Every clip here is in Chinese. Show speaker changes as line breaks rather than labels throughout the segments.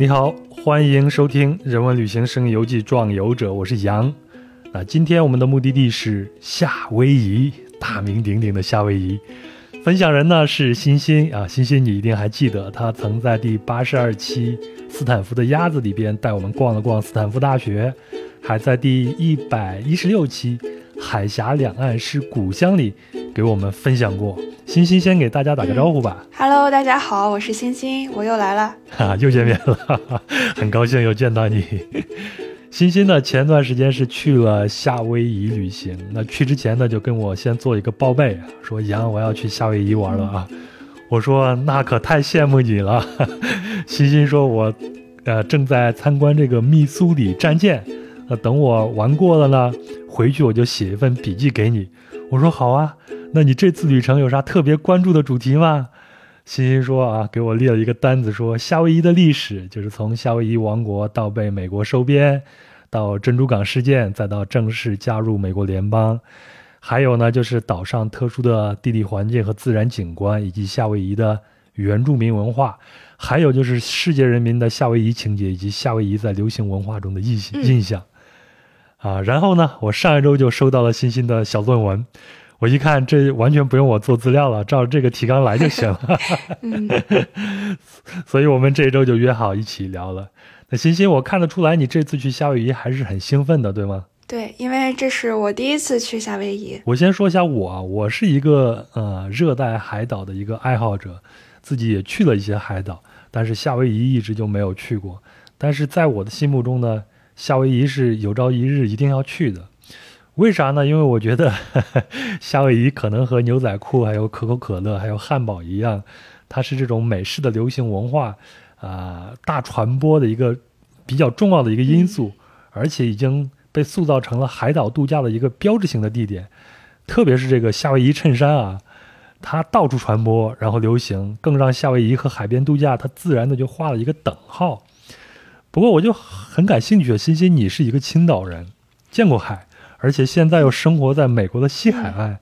你好，欢迎收听《人文旅行声游记·壮游者》，我是杨。那今天我们的目的地是夏威夷，大名鼎鼎的夏威夷。分享人呢是欣欣啊，欣欣你一定还记得，他曾在第八十二期斯坦福的鸭子里边带我们逛了逛斯坦福大学，还在第一百一十六期海峡两岸是故乡里给我们分享过。欣欣先给大家打个招呼吧。
Hello，大家好，我是欣欣，我又来了。
哈，又见面了，很高兴又见到你。欣欣呢，前段时间是去了夏威夷旅行。那去之前呢，就跟我先做一个报备，说杨，我要去夏威夷玩了啊。我说那可太羡慕你了。欣欣说，我呃正在参观这个密苏里战舰。那等我玩过了呢，回去我就写一份笔记给你。我说好啊。那你这次旅程有啥特别关注的主题吗？欣欣说啊，给我列了一个单子，说夏威夷的历史，就是从夏威夷王国到被美国收编，到珍珠港事件，再到正式加入美国联邦，还有呢，就是岛上特殊的地理环境和自然景观，以及夏威夷的原住民文化，还有就是世界人民的夏威夷情节，以及夏威夷在流行文化中的印印象。啊，然后呢，我上一周就收到了欣欣的小论文。我一看，这完全不用我做资料了，照着这个提纲来就行了。嗯 所以，我们这一周就约好一起聊了。那欣欣，我看得出来，你这次去夏威夷还是很兴奋的，对吗？
对，因为这是我第一次去夏威夷。
我先说一下我，我是一个呃热带海岛的一个爱好者，自己也去了一些海岛，但是夏威夷一直就没有去过。但是在我的心目中呢，夏威夷是有朝一日一定要去的。为啥呢？因为我觉得 夏威夷可能和牛仔裤、还有可口可乐、还有汉堡一样，它是这种美式的流行文化啊大传播的一个比较重要的一个因素，而且已经被塑造成了海岛度假的一个标志性的地点。特别是这个夏威夷衬衫啊，它到处传播，然后流行，更让夏威夷和海边度假它自然的就画了一个等号。不过我就很感兴趣，欣欣，你是一个青岛人，见过海。而且现在又生活在美国的西海岸，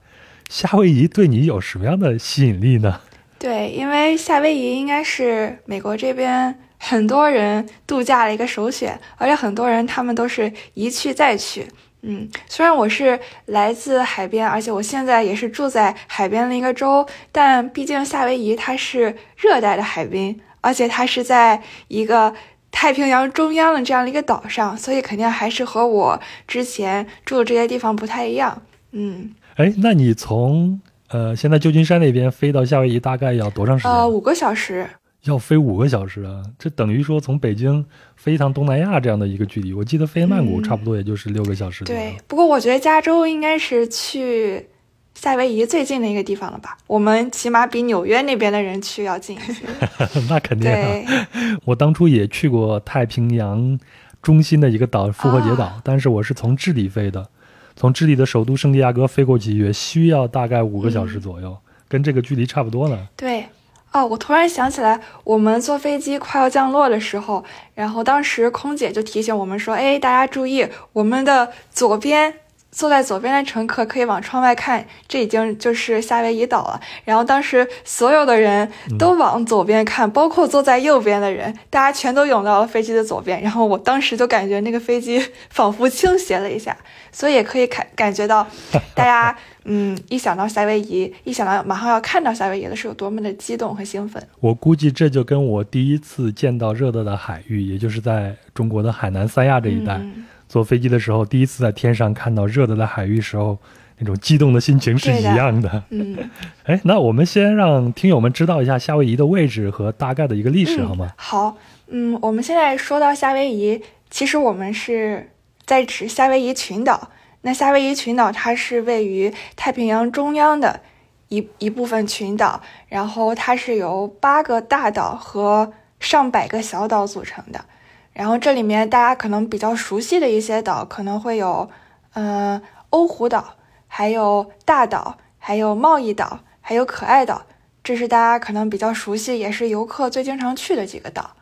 夏威夷对你有什么样的吸引力呢？
对，因为夏威夷应该是美国这边很多人度假的一个首选，而且很多人他们都是一去再去。嗯，虽然我是来自海边，而且我现在也是住在海边的一个州，但毕竟夏威夷它是热带的海滨，而且它是在一个。太平洋中央的这样的一个岛上，所以肯定还是和我之前住的这些地方不太一样。嗯，
哎，那你从呃现在旧金山那边飞到夏威夷大概要多长时间？
呃，五个小时。
要飞五个小时啊！这等于说从北京飞一趟东南亚这样的一个距离。我记得飞曼谷差不多也就是六个小时。
对，不过我觉得加州应该是去。夏威夷最近的一个地方了吧？我们起码比纽约那边的人去要近一些。
那肯定。
对，
我当初也去过太平洋中心的一个岛——复活节岛，但是我是从智利飞的，从智利的首都圣地亚哥飞过去也需要大概五个小时左右，跟这个距离差不多了。
对，哦，我突然想起来，我们坐飞机快要降落的时候，然后当时空姐就提醒我们说：“哎，大家注意，我们的左边。”坐在左边的乘客可以往窗外看，这已经就是夏威夷岛了。然后当时所有的人都往左边看，包括坐在右边的人，大家全都涌到了飞机的左边。然后我当时就感觉那个飞机 仿佛倾斜了一下，所以也可以感感觉到，大家 嗯一想到夏威夷，一想到马上要看到夏威夷的是有多么的激动和兴奋。
我估计这就跟我第一次见到热带的海域，也就是在中国的海南三亚这一带。坐飞机的时候，第一次在天上看到热的的海域时候，那种激动的心情是一样的。
嗯，
哎，那我们先让听友们知道一下夏威夷的位置和大概的一个历史，好吗？
好，嗯，我们现在说到夏威夷，其实我们是在指夏威夷群岛。那夏威夷群岛它是位于太平洋中央的一一部分群岛，然后它是由八个大岛和上百个小岛组成的。然后这里面大家可能比较熟悉的一些岛，可能会有，嗯，欧胡岛，还有大岛，还有贸易岛，还有可爱岛，这是大家可能比较熟悉，也是游客最经常去的几个岛。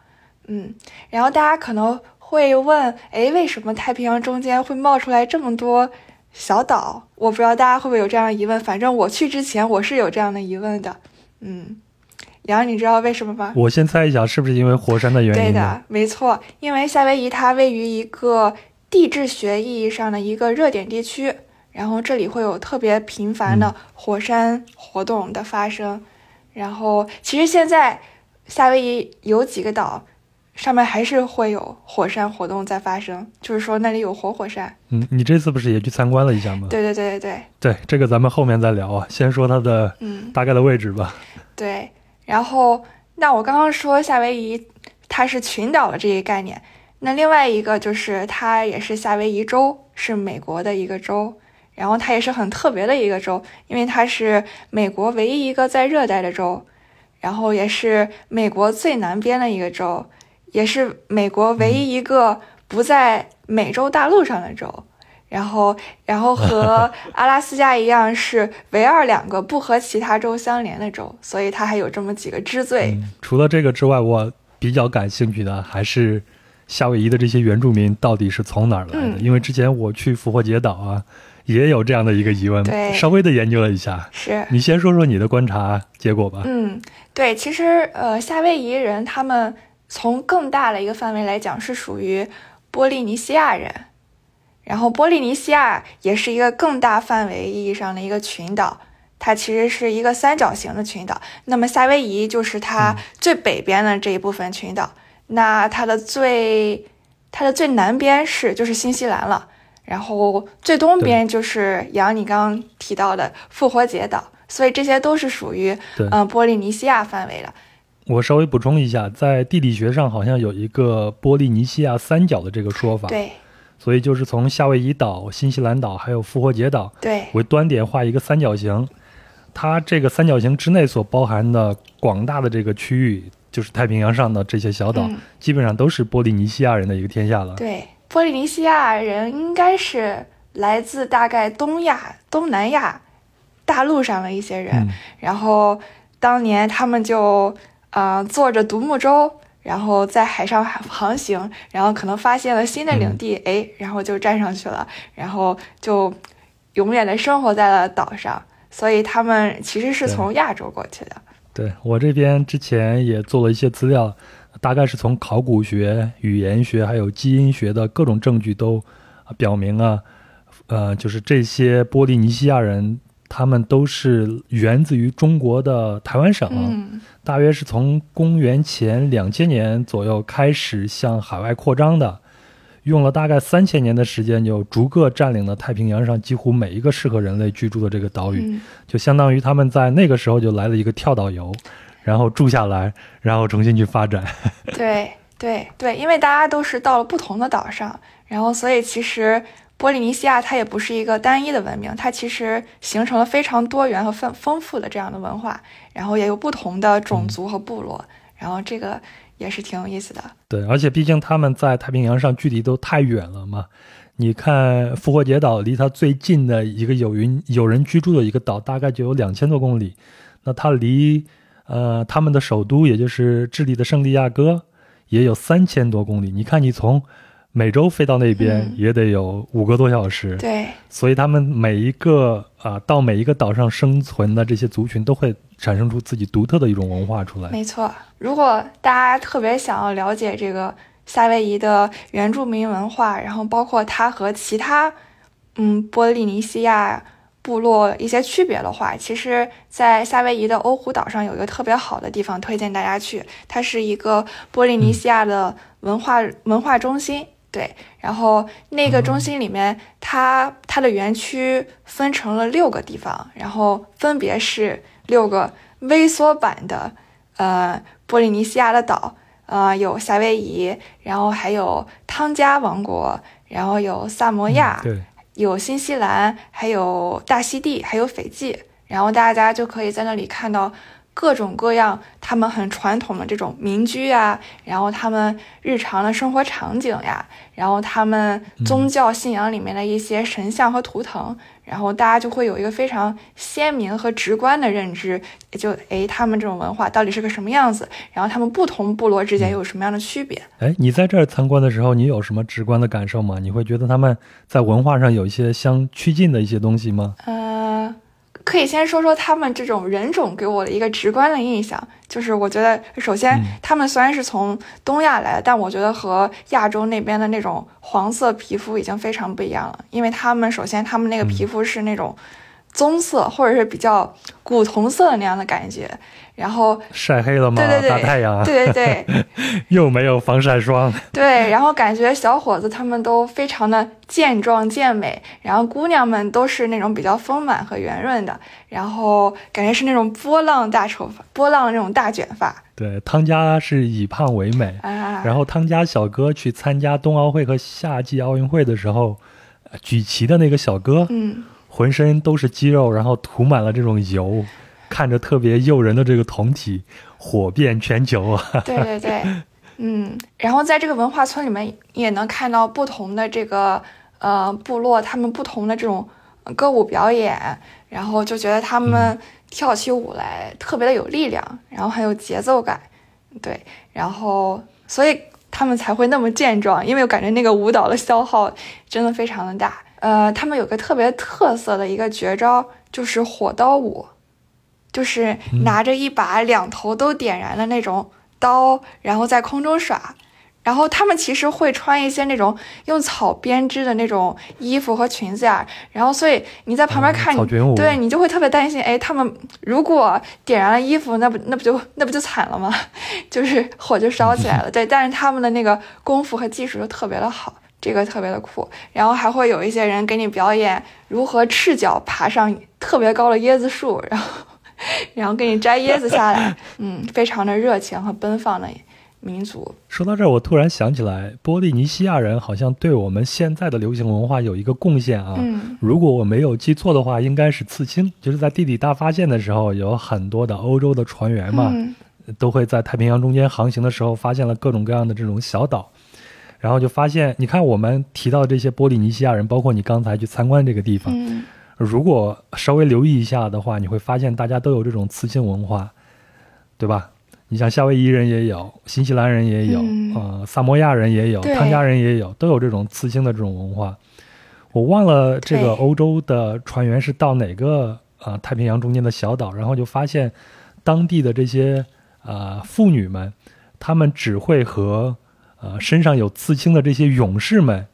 嗯，然后大家可能会问，哎，为什么太平洋中间会冒出来这么多小岛？我不知道大家会不会有这样的疑问，反正我去之前我是有这样的疑问的。嗯。杨，你知道为什么吗？
我先猜一下，是不是因为火山的原因？
对的，没错，因为夏威夷它位于一个地质学意义上的一个热点地区，然后这里会有特别频繁的火山活动的发生。然后，其实现在夏威夷有几个岛。上面还是会有火山活动在发生，就是说那里有活火山。
嗯，你这次不是也去参观了一下吗？
对对对对对。
对，这个咱们后面再聊啊，先说它的嗯大概的位置吧。
对，然后那我刚刚说夏威夷它是群岛的这一概念，那另外一个就是它也是夏威夷州，是美国的一个州，然后它也是很特别的一个州，因为它是美国唯一一个在热带的州，然后也是美国最南边的一个州。也是美国唯一一个不在美洲大陆上的州，然后，然后和 阿拉斯加一样是唯二两个不和其他州相连的州，所以它还有这么几个之最。
除了这个之外，我比较感兴趣的还是夏威夷的这些原住民到底是从哪儿来的？因为之前我去复活节岛啊，也有这样的一个疑问，稍微的研究了一下。
是
你先说说你的观察结果吧。
嗯，对，其实呃，夏威夷人他们。从更大的一个范围来讲，是属于波利尼西亚人，然后波利尼西亚也是一个更大范围意义上的一个群岛，它其实是一个三角形的群岛。那么夏威夷就是它最北边的这一部分群岛，那它的最它的最南边是就是新西兰了，然后最东边就是杨你刚刚提到的复活节岛，所以这些都是属于嗯波利尼西亚范围的。
我稍微补充一下，在地理学上好像有一个波利尼西亚三角的这个说法。
对，
所以就是从夏威夷岛、新西兰岛还有复活节岛
对
为端点画一个三角形，它这个三角形之内所包含的广大的这个区域，就是太平洋上的这些小岛，基本上都是波利尼西亚人的一个天下了。
对，波利尼西亚人应该是来自大概东亚、东南亚大陆上的一些人，然后当年他们就。啊，坐着独木舟，然后在海上航行，然后可能发现了新的领地，哎，然后就站上去了，然后就永远的生活在了岛上。所以他们其实是从亚洲过去的。
对我这边之前也做了一些资料，大概是从考古学、语言学还有基因学的各种证据都表明啊，呃，就是这些波利尼西亚人。他们都是源自于中国的台湾省，大约是从公元前两千年左右开始向海外扩张的，用了大概三千年的时间，就逐个占领了太平洋上几乎每一个适合人类居住的这个岛屿，就相当于他们在那个时候就来了一个跳岛游，然后住下来，然后重新去发展。
对对对，因为大家都是到了不同的岛上，然后所以其实。波利尼西亚它也不是一个单一的文明，它其实形成了非常多元和丰丰富的这样的文化，然后也有不同的种族和部落，然后这个也是挺有意思的。
对，而且毕竟他们在太平洋上距离都太远了嘛。你看复活节岛离它最近的一个有云有人居住的一个岛，大概就有两千多公里，那它离呃他们的首都也就是智利的圣地亚哥也有三千多公里。你看你从。美洲飞到那边也得有五个多小时，
对，
所以他们每一个啊，到每一个岛上生存的这些族群，都会产生出自己独特的一种文化出来。
没错，如果大家特别想要了解这个夏威夷的原住民文化，然后包括它和其他嗯波利尼西亚部落一些区别的话，其实，在夏威夷的欧胡岛上有一个特别好的地方，推荐大家去，它是一个波利尼西亚的文化文化中心。对，然后那个中心里面，它它的园区分成了六个地方，然后分别是六个微缩版的，呃，波利尼西亚的岛，呃，有夏威夷，然后还有汤加王国，然后有萨摩亚，
对，
有新西兰，还有大溪地，还有斐济，然后大家就可以在那里看到。各种各样，他们很传统的这种民居啊，然后他们日常的生活场景呀，然后他们宗教信仰里面的一些神像和图腾，然后大家就会有一个非常鲜明和直观的认知，就诶，他们这种文化到底是个什么样子，然后他们不同部落之间又有什么样的区别？
哎，你在这儿参观的时候，你有什么直观的感受吗？你会觉得他们在文化上有一些相趋近的一些东西吗？
呃。可可以先说说他们这种人种给我的一个直观的印象，就是我觉得首先他们虽然是从东亚来的，但我觉得和亚洲那边的那种黄色皮肤已经非常不一样了，因为他们首先他们那个皮肤是那种棕色或者是比较古铜色的那样的感觉。然后
晒黑了吗？
对对对，
大太阳，
对对对，
又没有防晒霜。
对，然后感觉小伙子他们都非常的健壮健美，然后姑娘们都是那种比较丰满和圆润的，然后感觉是那种波浪大头发，波浪那种大卷发。
对，汤家是以胖为美，然后汤家小哥去参加冬奥会和夏季奥运会的时候，举旗的那个小哥，
嗯，
浑身都是肌肉，然后涂满了这种油。看着特别诱人的这个酮体，火遍全球啊！
对对对，嗯，然后在这个文化村里面也能看到不同的这个呃部落，他们不同的这种歌舞表演，然后就觉得他们跳起舞来特别的有力量，然后很有节奏感，对，然后所以他们才会那么健壮，因为我感觉那个舞蹈的消耗真的非常的大。呃，他们有个特别特色的一个绝招，就是火刀舞。就是拿着一把两头都点燃的那种刀，然后在空中耍，然后他们其实会穿一些那种用草编织的那种衣服和裙子呀，然后所以你在旁边看，你对你就会特别担心，哎，他们如果点燃了衣服，那不那不就那不就惨了吗？就是火就烧起来了。对，但是他们的那个功夫和技术就特别的好，这个特别的酷。然后还会有一些人给你表演如何赤脚爬上特别高的椰子树，然后。然后给你摘椰子下来，嗯，非常的热情和奔放的民族。
说到这儿，我突然想起来，波利尼西亚人好像对我们现在的流行文化有一个贡献啊。
嗯，
如果我没有记错的话，应该是刺青。就是在地理大发现的时候，有很多的欧洲的船员嘛，都会在太平洋中间航行的时候，发现了各种各样的这种小岛，然后就发现，你看我们提到这些波利尼西亚人，包括你刚才去参观这个地方。如果稍微留意一下的话，你会发现大家都有这种刺青文化，对吧？你像夏威夷人也有，新西兰人也有，呃，萨摩亚人也有，汤加人也有，都有这种刺青的这种文化。我忘了这个欧洲的船员是到哪个呃太平洋中间的小岛，然后就发现当地的这些呃妇女们，她们只会和呃身上有刺青的这些勇士们。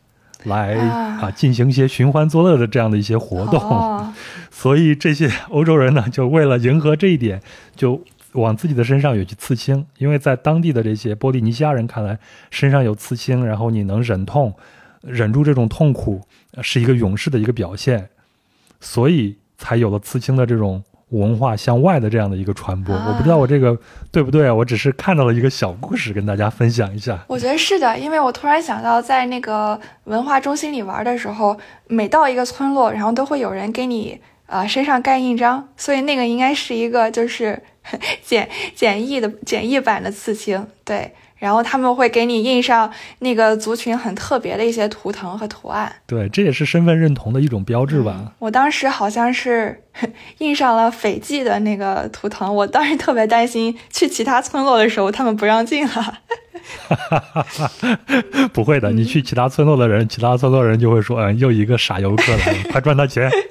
来啊，进行一些寻欢作乐的这样的一些活动，所以这些欧洲人呢，就为了迎合这一点，就往自己的身上有去刺青。因为在当地的这些波利尼西亚人看来，身上有刺青，然后你能忍痛，忍住这种痛苦，是一个勇士的一个表现，所以才有了刺青的这种。文化向外的这样的一个传播，我不知道我这个对不对啊？我只是看到了一个小故事，跟大家分享一下。
我觉得是的，因为我突然想到，在那个文化中心里玩的时候，每到一个村落，然后都会有人给你呃身上盖印章，所以那个应该是一个就是 简简易的简易版的刺青，对。然后他们会给你印上那个族群很特别的一些图腾和图案，
对，这也是身份认同的一种标志吧。
我当时好像是印上了斐济的那个图腾，我当时特别担心去其他村落的时候他们不让进了。
不会的，你去其他村落的人，其他村落人就会说，嗯，又一个傻游客来了，快赚他钱。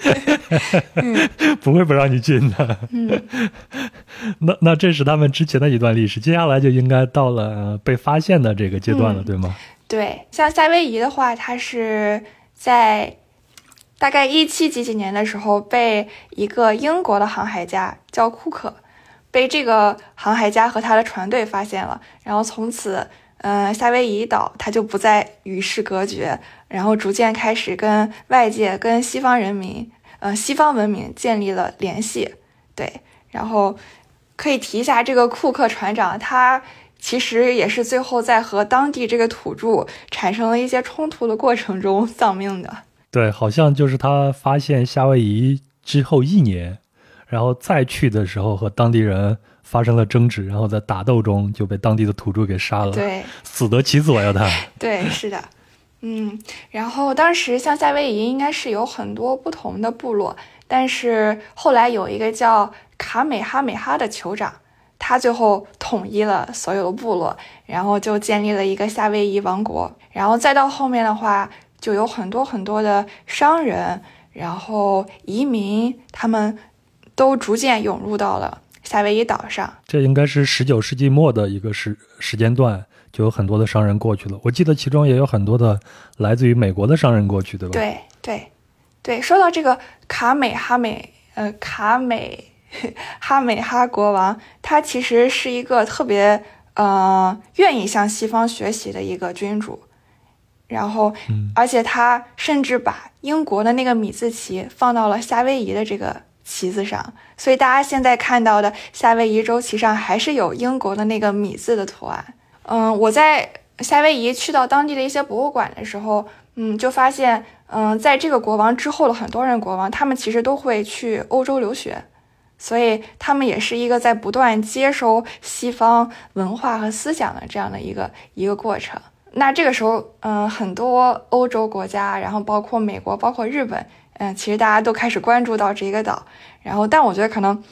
不会不让你进的。
嗯，
那那这是他们之前的一段历史，接下来就应该到了被发现的这个阶段了，对吗？
对，像夏威夷的话，它是在大概一七几几年的时候，被一个英国的航海家叫库克，被这个航海家和他的船队发现了，然后从此，嗯，夏威夷岛它就不再与世隔绝，然后逐渐开始跟外界、跟西方人民。呃，西方文明建立了联系，对，然后可以提一下这个库克船长，他其实也是最后在和当地这个土著产生了一些冲突的过程中丧命的。
对，好像就是他发现夏威夷之后一年，然后再去的时候和当地人发生了争执，然后在打斗中就被当地的土著给杀了。
对，
死得其所呀，他。
对，是的。嗯，然后当时像夏威夷应该是有很多不同的部落，但是后来有一个叫卡美哈美哈的酋长，他最后统一了所有的部落，然后就建立了一个夏威夷王国。然后再到后面的话，就有很多很多的商人，然后移民，他们都逐渐涌入到了夏威夷岛上。
这应该是十九世纪末的一个时时间段，就有很多的商人过去了。我记得其中也有很多的来自于美国的商人过去，对吧？
对对对，说到这个卡美哈美，呃，卡美 哈美哈国王，他其实是一个特别呃愿意向西方学习的一个君主。然后，而且他甚至把英国的那个米字旗放到了夏威夷的这个旗子上，所以大家现在看到的夏威夷州旗上还是有英国的那个米字的图案。嗯，我在夏威夷去到当地的一些博物馆的时候，嗯，就发现，嗯，在这个国王之后的很多人国王，他们其实都会去欧洲留学，所以他们也是一个在不断接收西方文化和思想的这样的一个一个过程。那这个时候，嗯，很多欧洲国家，然后包括美国，包括日本，嗯，其实大家都开始关注到这一个岛。然后，但我觉得可能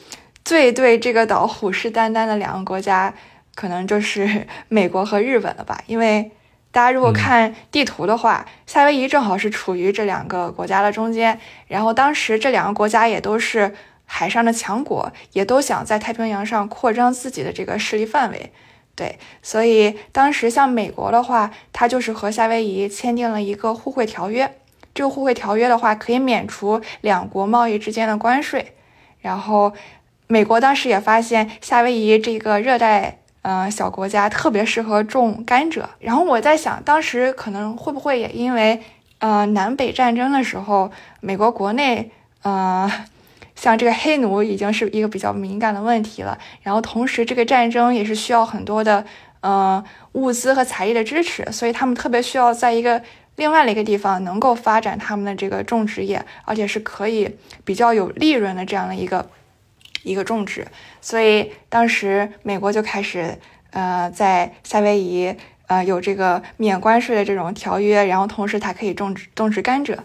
最对这个岛虎视眈眈的两个国家，可能就是美国和日本了吧？因为大家如果看地图的话，夏威夷正好是处于这两个国家的中间。然后当时这两个国家也都是海上的强国，也都想在太平洋上扩张自己的这个势力范围。对，所以当时像美国的话，它就是和夏威夷签订了一个互惠条约。这个互惠条约的话，可以免除两国贸易之间的关税。然后，美国当时也发现夏威夷这个热带嗯小国家特别适合种甘蔗。然后我在想，当时可能会不会也因为呃南北战争的时候，美国国内呃。像这个黑奴已经是一个比较敏感的问题了，然后同时这个战争也是需要很多的，呃，物资和财力的支持，所以他们特别需要在一个另外的一个地方能够发展他们的这个种植业，而且是可以比较有利润的这样的一个一个种植，所以当时美国就开始，呃，在夏威夷，呃，有这个免关税的这种条约，然后同时它可以种植种植甘蔗。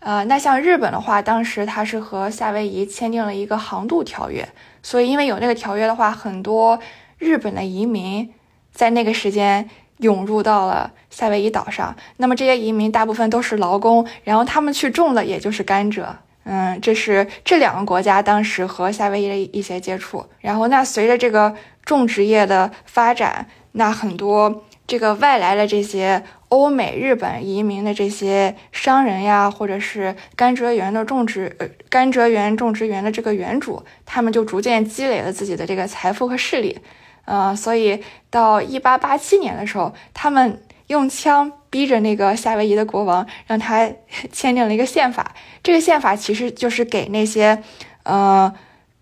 呃，那像日本的话，当时它是和夏威夷签订了一个航渡条约，所以因为有那个条约的话，很多日本的移民在那个时间涌入到了夏威夷岛上。那么这些移民大部分都是劳工，然后他们去种的也就是甘蔗。嗯，这是这两个国家当时和夏威夷的一些接触。然后那随着这个种植业的发展，那很多这个外来的这些。欧美、日本移民的这些商人呀，或者是甘蔗园的种植、呃，甘蔗园种植园的这个园主，他们就逐渐积累了自己的这个财富和势力，呃，所以到一八八七年的时候，他们用枪逼着那个夏威夷的国王，让他 签订了一个宪法。这个宪法其实就是给那些，呃，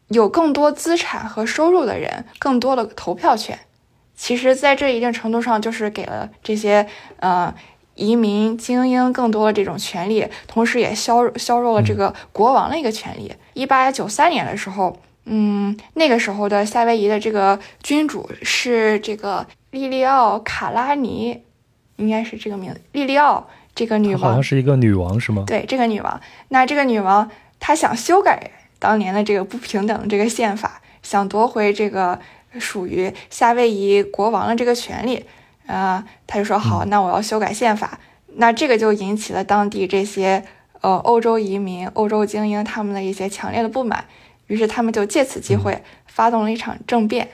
有更多资产和收入的人更多的投票权。其实，在这一定程度上，就是给了这些呃移民精英更多的这种权利，同时也削削弱了这个国王的一个权利。一八九三年的时候，嗯，那个时候的夏威夷的这个君主是这个莉莉奥·卡拉尼，应该是这个名字。莉莉奥这个女王
好像是一个女王，是吗？
对，这个女王。那这个女王她想修改当年的这个不平等这个宪法，想夺回这个。属于夏威夷国王的这个权利，啊，他就说好，那我要修改宪法，那这个就引起了当地这些呃欧洲移民、欧洲精英他们的一些强烈的不满，于是他们就借此机会发动了一场政变，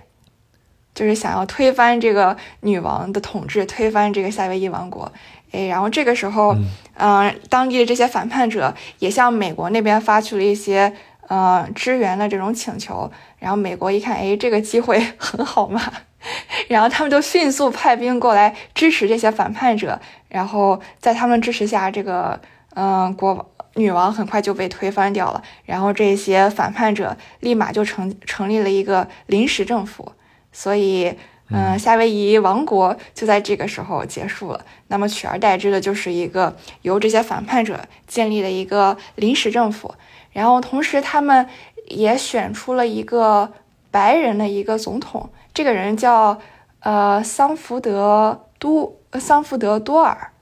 就是想要推翻这个女王的统治，推翻这个夏威夷王国。哎，然后这个时候，嗯，当地的这些反叛者也向美国那边发去了一些。呃，支援的这种请求，然后美国一看，哎，这个机会 很好嘛，然后他们就迅速派兵过来支持这些反叛者，然后在他们支持下，这个嗯国王女王很快就被推翻掉了，然后这些反叛者立马就成成立了一个临时政府，所以嗯夏威夷王国就在这个时候结束了，那么取而代之的就是一个由这些反叛者建立的一个临时政府。然后同时，他们也选出了一个白人的一个总统，这个人叫呃桑福德都桑福德多尔，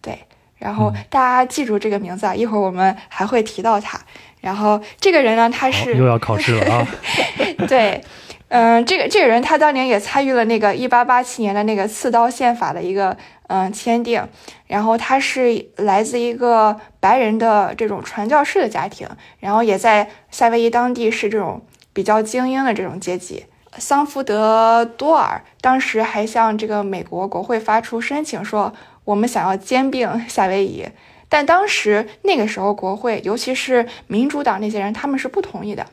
对，然后大家记住这个名字啊，一会儿我们还会提到他。然后这个人呢，他是
又要考试了啊，
对，嗯，这个这个人他当年也参与了那个一八八七年的那个刺刀宪法的一个嗯签订，然后他是来自一个白人的这种传教士的家庭，然后也在夏威夷当地是这种比较精英的这种阶级。桑福德多尔当时还向这个美国国会发出申请，说我们想要兼并夏威夷，但当时那个时候国会，尤其是民主党那些人，他们是不同意的。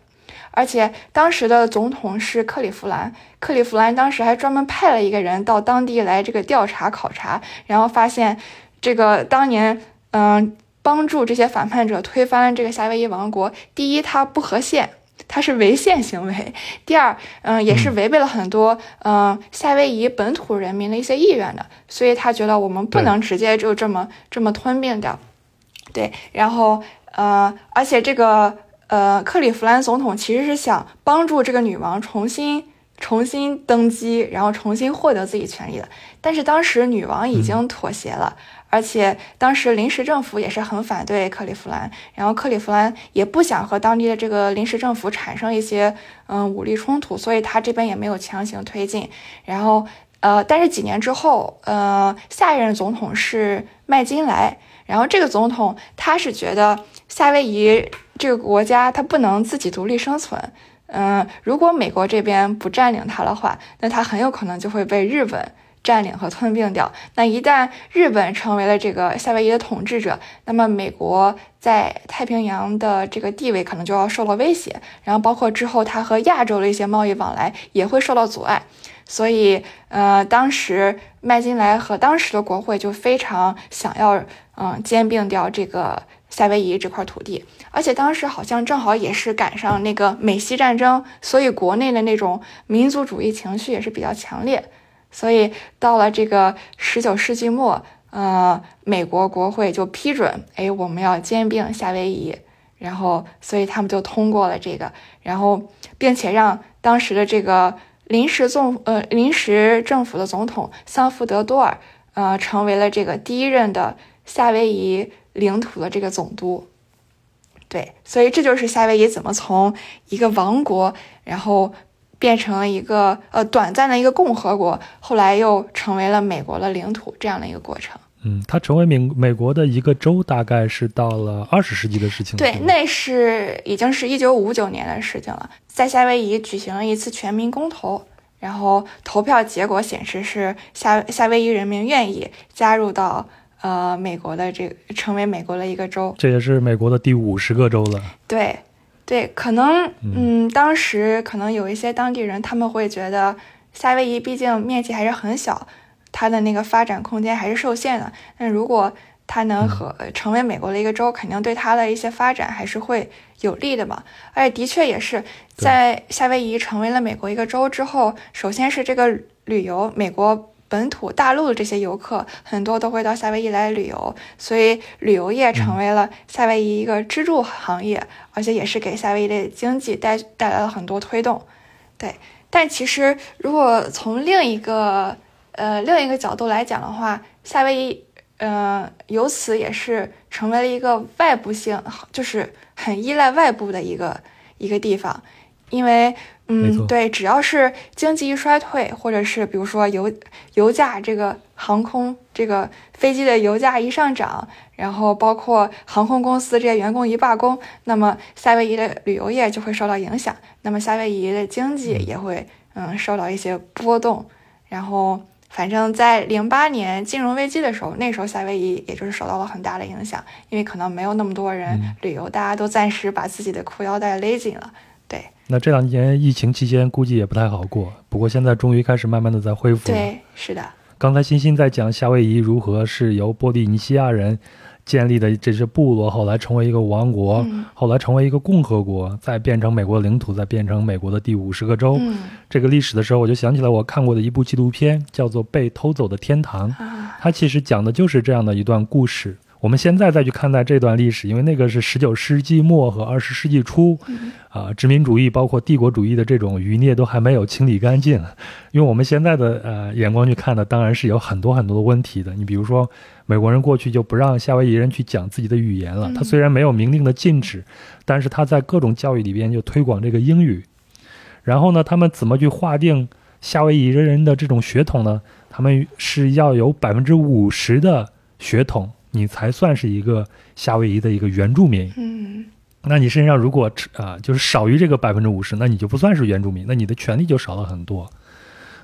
而且当时的总统是克利夫兰，克利夫兰当时还专门派了一个人到当地来这个调查考察，然后发现这个当年嗯帮助这些反叛者推翻这个夏威夷王国，第一它不合宪，它是违宪行为；第二，嗯也是违背了很多嗯夏威夷本土人民的一些意愿的，所以他觉得我们不能直接就这么这么吞并掉。对，然后呃而且这个。呃，克里夫兰总统其实是想帮助这个女王重新重新登基，然后重新获得自己权利的。但是当时女王已经妥协了，而且当时临时政府也是很反对克里夫兰，然后克里夫兰也不想和当地的这个临时政府产生一些嗯武力冲突，所以他这边也没有强行推进。然后呃，但是几年之后，呃，下一任总统是麦金莱，然后这个总统他是觉得夏威夷。这个国家它不能自己独立生存，嗯，如果美国这边不占领它的话，那它很有可能就会被日本占领和吞并掉。那一旦日本成为了这个夏威夷的统治者，那么美国在太平洋的这个地位可能就要受到威胁，然后包括之后它和亚洲的一些贸易往来也会受到阻碍。所以，呃，当时麦金莱和当时的国会就非常想要，嗯，兼并掉这个。夏威夷这块土地，而且当时好像正好也是赶上那个美西战争，所以国内的那种民族主义情绪也是比较强烈。所以到了这个十九世纪末，呃，美国国会就批准，哎，我们要兼并夏威夷，然后，所以他们就通过了这个，然后，并且让当时的这个临时总呃临时政府的总统桑福德多尔，呃，成为了这个第一任的夏威夷。领土的这个总督，对，所以这就是夏威夷怎么从一个王国，然后变成了一个呃短暂的一个共和国，后来又成为了美国的领土这样的一个过程。
嗯，它成为美美国的一个州，大概是到了二十世纪的事情。
对，那是已经是一九五九年的事情了，在夏威夷举行了一次全民公投，然后投票结果显示是夏夏威夷人民愿意加入到。呃，美国的这个成为美国的一个州，
这也是美国的第五十个州了。
对，对，可能，嗯，当时可能有一些当地人他们会觉得，夏威夷毕竟面积还是很小，它的那个发展空间还是受限的。那如果它能和成为美国的一个州，肯定对它的一些发展还是会有利的嘛。而且的确也是在夏威夷成为了美国一个州之后，首先是这个旅游，美国。本土大陆的这些游客很多都会到夏威夷来旅游，所以旅游业成为了夏威夷一个支柱行业，而且也是给夏威夷的经济带带来了很多推动。对，但其实如果从另一个呃另一个角度来讲的话，夏威夷呃由此也是成为了一个外部性，就是很依赖外部的一个一个地方，因为。嗯，对，只要是经济一衰退，或者是比如说油油价这个航空这个飞机的油价一上涨，然后包括航空公司这些员工一罢工，那么夏威夷的旅游业就会受到影响，那么夏威夷的经济也会嗯受到一些波动。然后反正在零八年金融危机的时候，那时候夏威夷也就是受到了很大的影响，因为可能没有那么多人旅游，大家都暂时把自己的裤腰带勒紧了。对，
那这两年疫情期间估计也不太好过，不过现在终于开始慢慢的在恢复。
对，是的。
刚才欣欣在讲夏威夷如何是由波利尼西亚人建立的这些部落，后来成为一个王国，后来成为一个共和国，再变成美国领土，再变成美国的第五十个州。这个历史的时候，我就想起来我看过的一部纪录片，叫做《被偷走的天堂》，它其实讲的就是这样的一段故事。我们现在再去看待这段历史，因为那个是十九世纪末和二十世纪初，啊，殖民主义包括帝国主义的这种余孽都还没有清理干净。用我们现在的呃眼光去看呢，当然是有很多很多的问题的。你比如说，美国人过去就不让夏威夷人去讲自己的语言了，他虽然没有明令的禁止，但是他在各种教育里边就推广这个英语。然后呢，他们怎么去划定夏威夷人的这种血统呢？他们是要有百分之五十的血统，你才算是一个夏威夷的一个原住民。
嗯
那你身上如果啊、就是少于这个百分之五十，那你就不算是原住民，那你的权利就少了很多。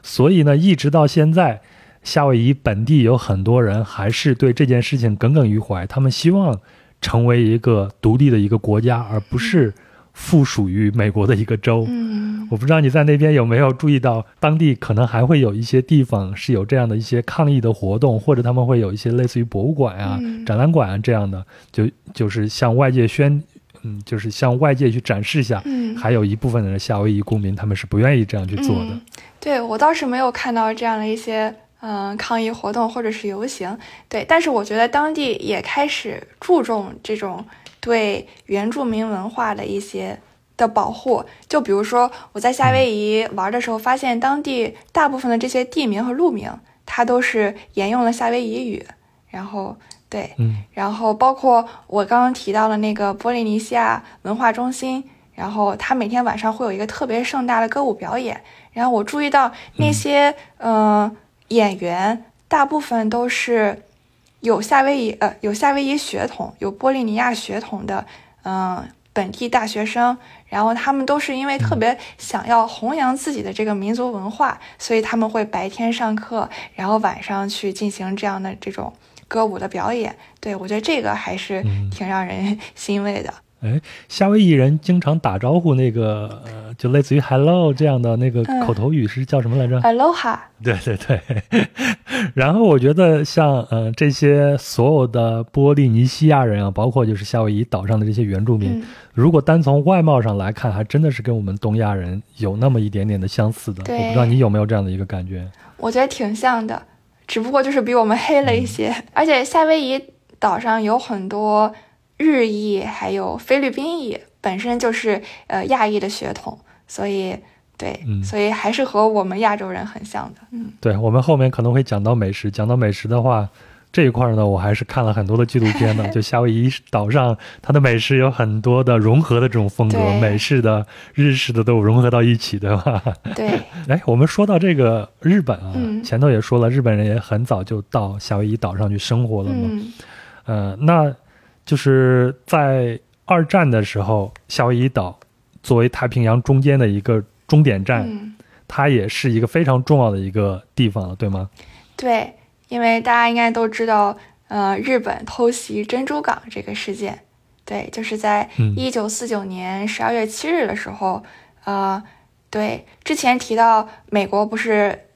所以呢，一直到现在，夏威夷本地有很多人还是对这件事情耿耿于怀，他们希望成为一个独立的一个国家，而不是附属于美国的一个州。
嗯
我不知道你在那边有没有注意到，当地可能还会有一些地方是有这样的一些抗议的活动，或者他们会有一些类似于博物馆啊、
嗯
展览馆啊这样的，就就是向外界宣，嗯，就是向外界去展示一下。
嗯，
还有一部分的夏威夷公民，他们是不愿意这样去做的。
嗯对我倒是没有看到这样的一些嗯抗议活动或者是游行，对，但是我觉得当地也开始注重这种对原住民文化的一些的保护。就比如说我在夏威夷玩的时候，发现当地大部分的这些地名和路名，它都是沿用了夏威夷语，然后对，
嗯
然后包括我刚刚提到了那个波利尼西亚文化中心，然后它每天晚上会有一个特别盛大的歌舞表演。然后我注意到那些嗯、呃演员大部分都是有夏威夷呃有夏威夷血统、有波利尼亚血统的嗯、呃本地大学生。然后他们都是因为特别想要弘扬自己的这个民族文化，所以他们会白天上课，然后晚上去进行这样的这种歌舞的表演。对我觉得这个还是
嗯
挺让人 欣慰的。
哎，夏威夷人经常打招呼，那个呃，就类似于 “hello” 这样的那个
嗯
口头语是叫什么来着
？Aloha，
对对对。然后我觉得像呃这些所有的波利尼西亚人啊，包括就是夏威夷岛上的这些原住民，
嗯，
如果单从外貌上来看，还真的是跟我们东亚人有那么一点点的相似的。
对
我不知道你有没有这样的一个感觉？
我觉得挺像的，只不过就是比我们黑了一些。而且夏威夷岛上有很多日裔，还有菲律宾裔，本身就是呃亚裔的血统，所以对，
嗯
所以还是和我们亚洲人很像的。嗯
对我们后面可能会讲到美食，讲到美食的话，这一块呢，我还是看了很多的纪录片的。就夏威夷岛上，它的美食有很多的融合的这种风格，美式的、日式的都有融合到一起，对吧？
对，
哎，我们说到这个日本啊，
嗯
前头也说了，日本人也很早就到夏威夷岛上去生活了嘛。
嗯
呃，那就是在二战的时候，夏威夷岛作为太平洋中间的一个终点站，
嗯，
它也是一个非常重要的一个地方了，对吗？
对，因为大家应该都知道，呃，日本偷袭珍珠港这个事件，对，就是在
嗯。
一九四九年十二月七日的时候，呃，对，之前提到美国不是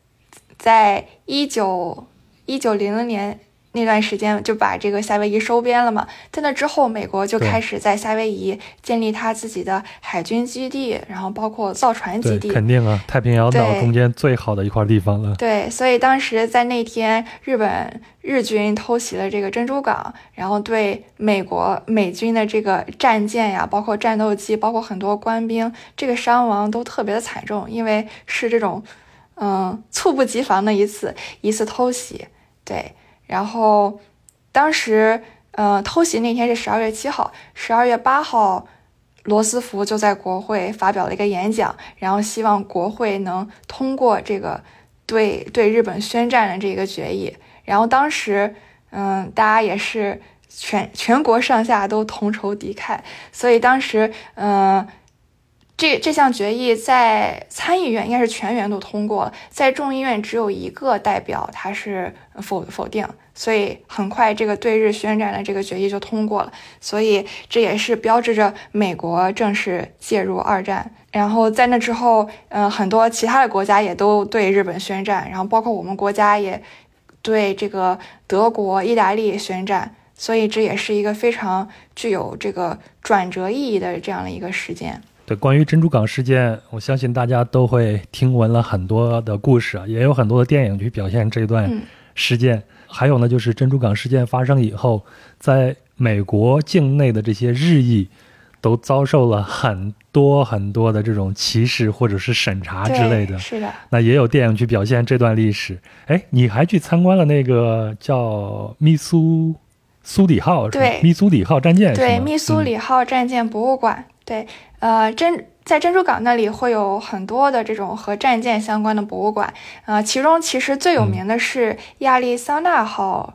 在一九一九零零年那段时间就把这个夏威夷收编了嘛，在那之后，美国就开始在夏威夷建立他自己的海军基地，然后包括造船基，地，
肯定啊，太平洋岛中间最好的一块地方了。
对，所以当时在那天，日本日军偷袭了这个珍珠港，然后对美国美军的这个战舰呀，包括战斗机，包括很多官兵，这个伤亡都特别的惨重，因为是这种，嗯，猝不及防的一次一次偷袭。对，然后当时，呃，偷袭那天是十二月七号，十二月八号。罗斯福就在国会发表了一个演讲，然后希望国会能通过这个对对日本宣战的这个决议。然后当时，嗯，大家也是全全国上下都同仇敌忾，所以当时，嗯，这这项决议在参议院应该是全员都通过了，在众议院只有一个代表他是否否定，所以很快这个对日宣战的这个决议就通过了，所以这也是标志着美国正式介入二战。然后在那之后，嗯、很多其他的国家也都对日本宣战，然后包括我们国家也对这个德国、意大利宣战，所以这也是一个非常具有这个转折意义的这样的一个事件。
对，关于珍珠港事件，我相信大家都会听闻了很多的故事啊，也有很多的电影去表现这段
嗯
事件。还有呢，就是珍珠港事件发生以后，在美国境内的这些日裔都遭受了很多很多的这种歧视或者是审查之类的。
是的，
那也有电影去表现这段历史。哎，你还去参观了那个叫密苏苏里号
对
密苏里号战舰
对，密苏
嗯
里号战舰博物馆，对，呃，珍在珍珠港那里会有很多的这种和战舰相关的博物馆，呃，其中其实最有名的是亚利桑那号。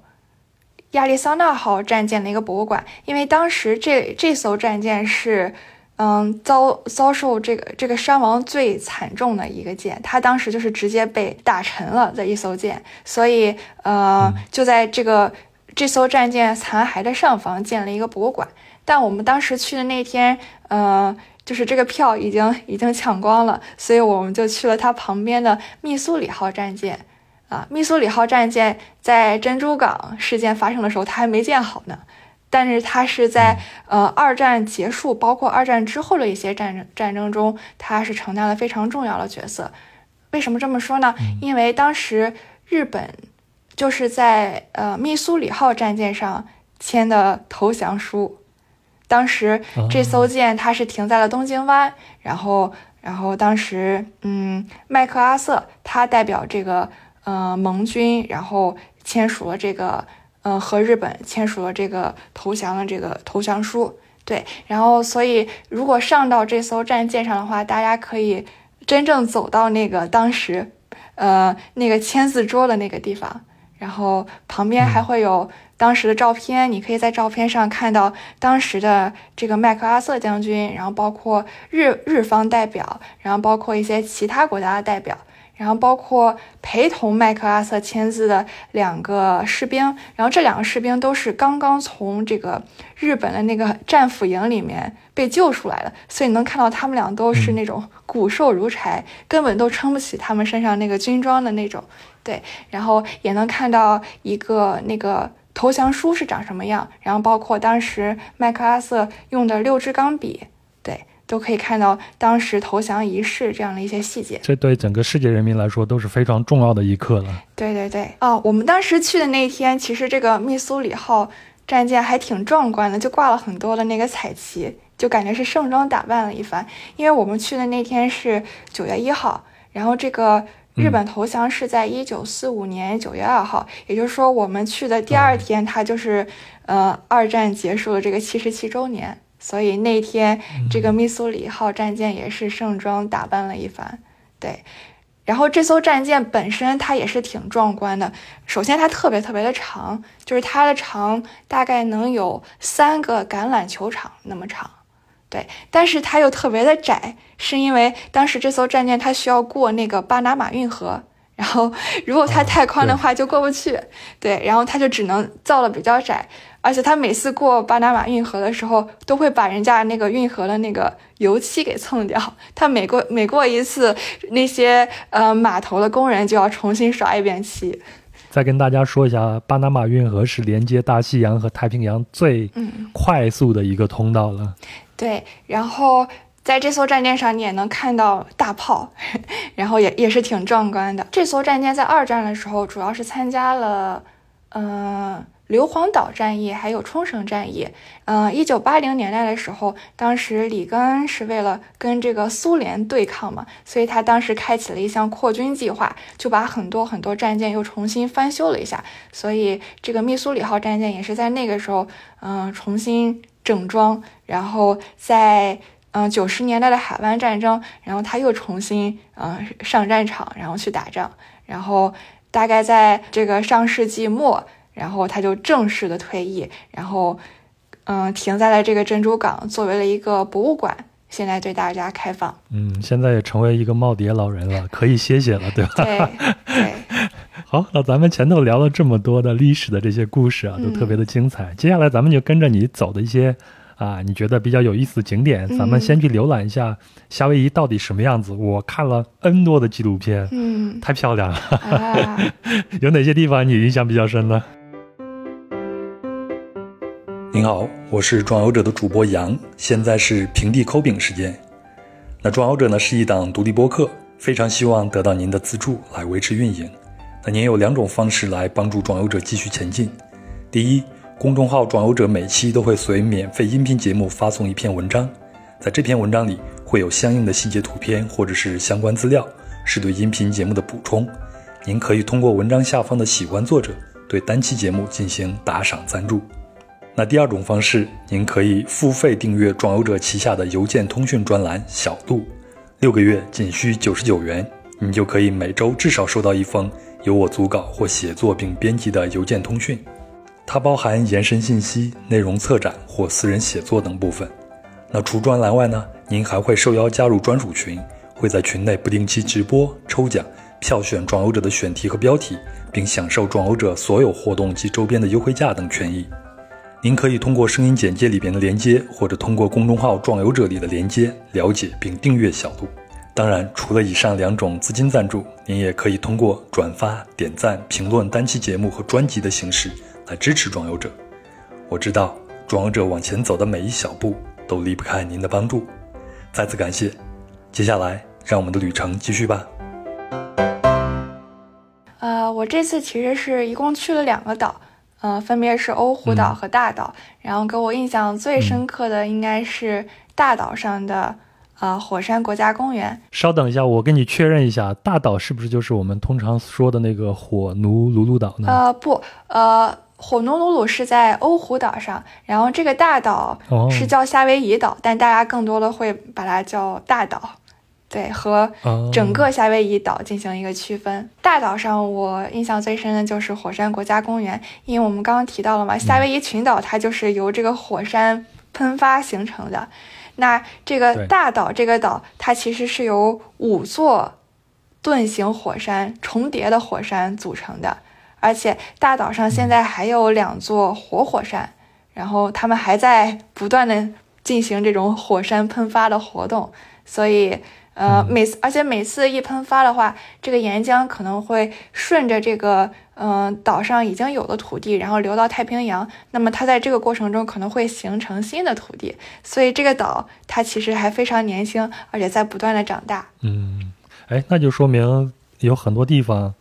亚利桑那号战舰的一个博物馆，因为当时这这艘战舰是，嗯，遭遭受这个这个伤亡最惨重的一个舰，它当时就是直接被打沉了的一艘舰，所以，呃，就在这个这艘战舰残骸的上方建了一个博物馆。但我们当时去的那天，呃，就是这个票已经已经抢光了，所以我们就去了它旁边的密苏里号战舰。啊，密苏里号战舰在珍珠港事件发生的时候，它还没建好呢。但是它是在呃二战结束，包括二战之后的一些战争战争中，它是承担了非常重要的角色。为什么这么说呢？因为当时日本就是在呃密苏里号战舰上签的投降书。当时这艘舰它是停在了东京湾，然后然后当时嗯麦克阿瑟他代表这个。呃，盟军然后签署了这个，呃，和日本签署了这个投降的这个投降书，对，然后所以如果上到这艘战舰上的话，大家可以真正走到那个当时，呃，那个签字桌的那个地方，然后旁边还会有当时的照片，你可以在照片上看到当时的这个麦克阿瑟将军，然后包括日日方代表，然后包括一些其他国家的代表。然后包括陪同麦克阿瑟签字的两个士兵，然后这两个士兵都是刚刚从这个日本的那个战俘营里面被救出来的，所以能看到他们俩都是那种骨瘦如柴，根本都撑不起他们身上那个军装的那种。对，然后也能看到一个那个投降书是长什么样，然后包括当时麦克阿瑟用的六支钢笔。对都可以看到当时投降仪式这样的一些细节，
这对整个世界人民来说都是非常重要的一刻了。
对对对，哦，我们当时去的那一天，其实这个密苏里号战舰还挺壮观的，就挂了很多的那个彩旗，就感觉是盛装打扮了一番。因为我们去的那天是九月一号，然后这个日本投降是在一九四五年九月二号，也就是说我们去的第二天，它就是呃二战结束的这个七十七周年。所以那天，这个密苏里号战舰也是盛装打扮了一番，对。然后这艘战舰本身它也是挺壮观的。首先它特别特别的长，就是它的长大概能有三个橄榄球场那么长，对。但是它又特别的窄，是因为当时这艘战舰它需要过那个巴拿马运河，然后如果它太宽的话就过不去，对。然后它就只能造的比较窄。而且它每次过巴拿马运河的时候，都会把人家那个运河的那个油漆给蹭掉。它每过每过一次，那些呃码头的工人就要重新刷一遍漆。
再跟大家说一下，巴拿马运河是连接大西洋和太平洋最快速的一个通道了。
对，然后在这艘战舰上，你也能看到大炮，然后也也是挺壮观的。这艘战舰在二战的时候，主要是参加了，嗯。硫磺岛战役还有冲绳战役，嗯，一九八零年代的时候，当时里根是为了跟这个苏联对抗嘛，所以他当时开启了一项扩军计划，就把很多很多战舰又重新翻修了一下，所以这个密苏里号战舰也是在那个时候，嗯，重新整装，然后在嗯九十年代的海湾战争，然后他又重新嗯上战场，然后去打仗，然后大概在这个上世纪末。然后他就正式的退役，然后，嗯，停在了这个珍珠港，作为了一个博物馆，现在对大家开放。
嗯，现在也成为一个耄耋老人了，可以歇歇了，对吧？
对对。
好，那咱们前头聊了这么多的历史的这些故事啊，都特别的精彩。接下来咱们就跟着你走的一些。啊，你觉得比较有意思的景点，咱们先去浏览一下夏威夷到底什么样子。我看了 N 多的纪录片，
嗯，
太漂亮了。有哪些地方你印象比较深呢？
您好，我是壮游者的主播杨，现在是平地抠饼时间。那壮游者呢是一档独立播客，非常希望得到您的资助来维持运营。那您有两种方式来帮助壮游者继续前进，第一。公众号“壮游者”每期都会随免费音频节目发送一篇文章，在这篇文章里会有相应的细节图片或者是相关资料，是对音频节目的补充。您可以通过文章下方的喜欢作者对单期节目进行打赏赞助。那第二种方式，您可以付费订阅壮游者旗下的邮件通讯专栏“小度”，六个月仅需九十九元，你就可以每周至少收到一封由我组稿或写作并编辑的邮件通讯。它包含延伸信息、内容策展或私人写作等部分。那除专栏外呢，您还会受邀加入专属群，会在群内不定期直播、抽奖、票选壮游者的选题和标题，并享受壮游者所有活动及周边的优惠价等权益。您可以通过声音简介里边的连接，或者通过公众号“壮游者”里的连接了解并订阅小度。当然，除了以上两种资金赞助，您也可以通过转发、点赞、评论单期节目和专辑的形式来支持壮游者。我知道，壮游者往前走的每一小步都离不开您的帮助。再次感谢。接下来，让我们的旅程继续吧。
呃，我这次其实是一共去了两个岛。呃，分别是欧胡岛和大岛，然后给我印象最深刻的应该是大岛上的呃火山国家公园。
稍等一下，我跟你确认一下，大岛是不是就是我们通常说的那个火奴鲁鲁岛呢？
呃，不，呃，火奴鲁鲁是在欧胡岛上，然后这个大岛是叫夏威夷岛，但大家更多的会把它叫大岛。对，和整个夏威夷岛进行一个区分。大岛上，我印象最深的就是火山国家公园，因为我们刚刚提到了嘛，夏威夷群岛它就是由这个火山喷发形成的。那这个大岛这个岛，它其实是由五座盾形火山重叠的火山组成的，而且大岛上现在还有两座活火山，然后他们还在不断的进行这种火山喷发的活动，所以。呃，每次，而且每次一喷发的话，这个岩浆可能会顺着这个，嗯，岛上已经有的土地，然后流到太平洋。那么它在这个过程中可能会形成新的土地，所以这个岛它其实还非常年轻，而且在不断的长大。
嗯，哎，那就说明有很多地方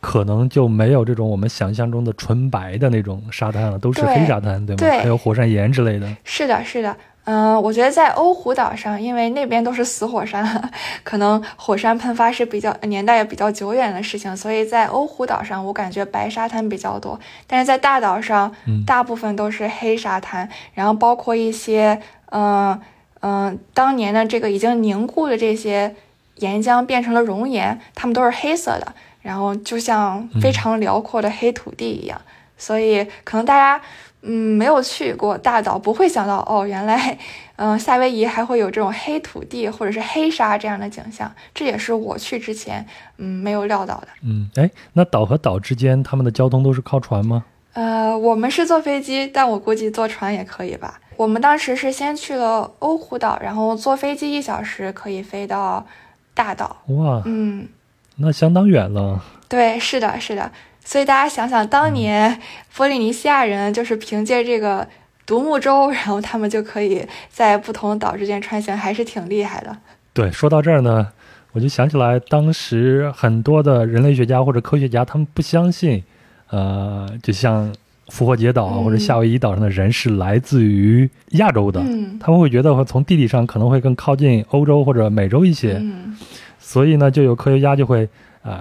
可能就没有这种我们想象中的纯白的那种沙滩了，都是黑沙滩，对吗？
对，
还有火山岩之类的。
是的，是的。嗯，我觉得在欧胡岛上，因为那边都是死火山，可能火山喷发是比较年代也比较久远的事情，所以在欧胡岛上，我感觉白沙滩比较多。但是在大岛上，大部分都是黑沙滩，然后包括一些，嗯嗯，当年的这个已经凝固的这些岩浆变成了熔岩，它们都是黑色的，然后就像非常辽阔的黑土地一样。所以可能大家。嗯，没有去过大岛，不会想到哦，原来，嗯，夏威夷还会有这种黑土地或者是黑沙这样的景象，这也是我去之前，嗯，没有料到的。
嗯，哎，那岛和岛之间他们的交通都是靠船吗？
呃，我们是坐飞机，但我估计坐船也可以吧。我们当时是先去了欧胡岛，然后坐飞机一小时可以飞到大岛。
哇，
嗯，
那相当远了。
对，是的，是的。所以大家想想，当年波利尼西亚人就是凭借这个独木舟，然后他们就可以在不同岛之间穿行，还是挺厉害的。
对，说到这儿呢，我就想起来，当时很多的人类学家或者科学家，他们不相信，呃，就像复活节岛或者夏威夷岛上的人是来自于亚洲的，他们会觉得从地理上可能会更靠近欧洲或者美洲一些，所以呢，就有科学家就会啊。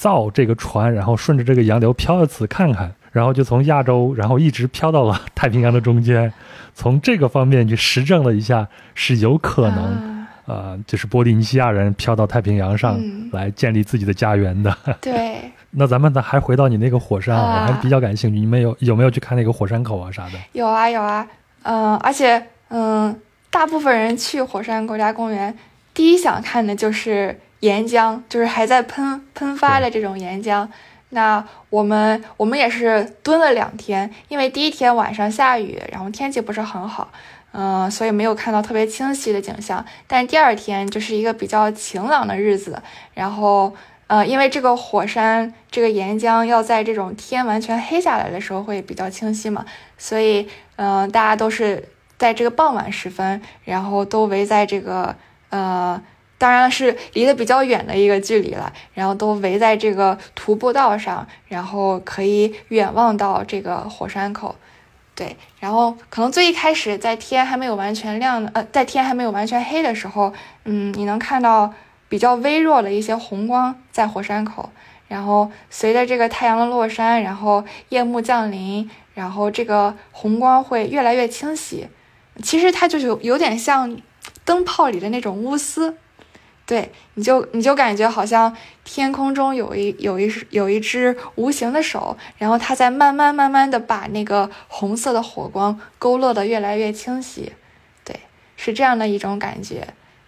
造这个船，然后顺着这个洋流漂到此看看，然后就从亚洲，然后一直漂到了太平洋的中间，从这个方面去实证了一下，是有可能，呃，就是波利尼西亚人漂到太平洋上来建立自己的家园的。
对。
那咱们呢，还回到你那个火山，我还比较感兴趣，你们有有没有去看那个火山口啊啥的？
有啊有啊，嗯，而且嗯，大部分人去火山国家公园，第一想看的就是。岩浆就是还在喷喷发的这种岩浆，那我们我们也是蹲了两天，因为第一天晚上下雨，然后天气不是很好，嗯，所以没有看到特别清晰的景象。但第二天就是一个比较晴朗的日子，然后呃，因为这个火山这个岩浆要在这种天完全黑下来的时候会比较清晰嘛，所以嗯，大家都是在这个傍晚时分，然后都围在这个呃。当然是离得比较远的一个距离了，然后都围在这个徒步道上，然后可以远望到这个火山口。对，然后可能最一开始在天还没有完全亮，呃，在天还没有完全黑的时候，嗯，你能看到比较微弱的一些红光在火山口。然后随着这个太阳的落山，然后夜幕降临，然后这个红光会越来越清晰。其实它就有有点像灯泡里的那种钨丝，对，你就你就感觉好像天空中有一有一有一只无形的手，然后它在慢慢慢慢的把那个红色的火光勾勒的越来越清晰，对，是这样的一种感觉，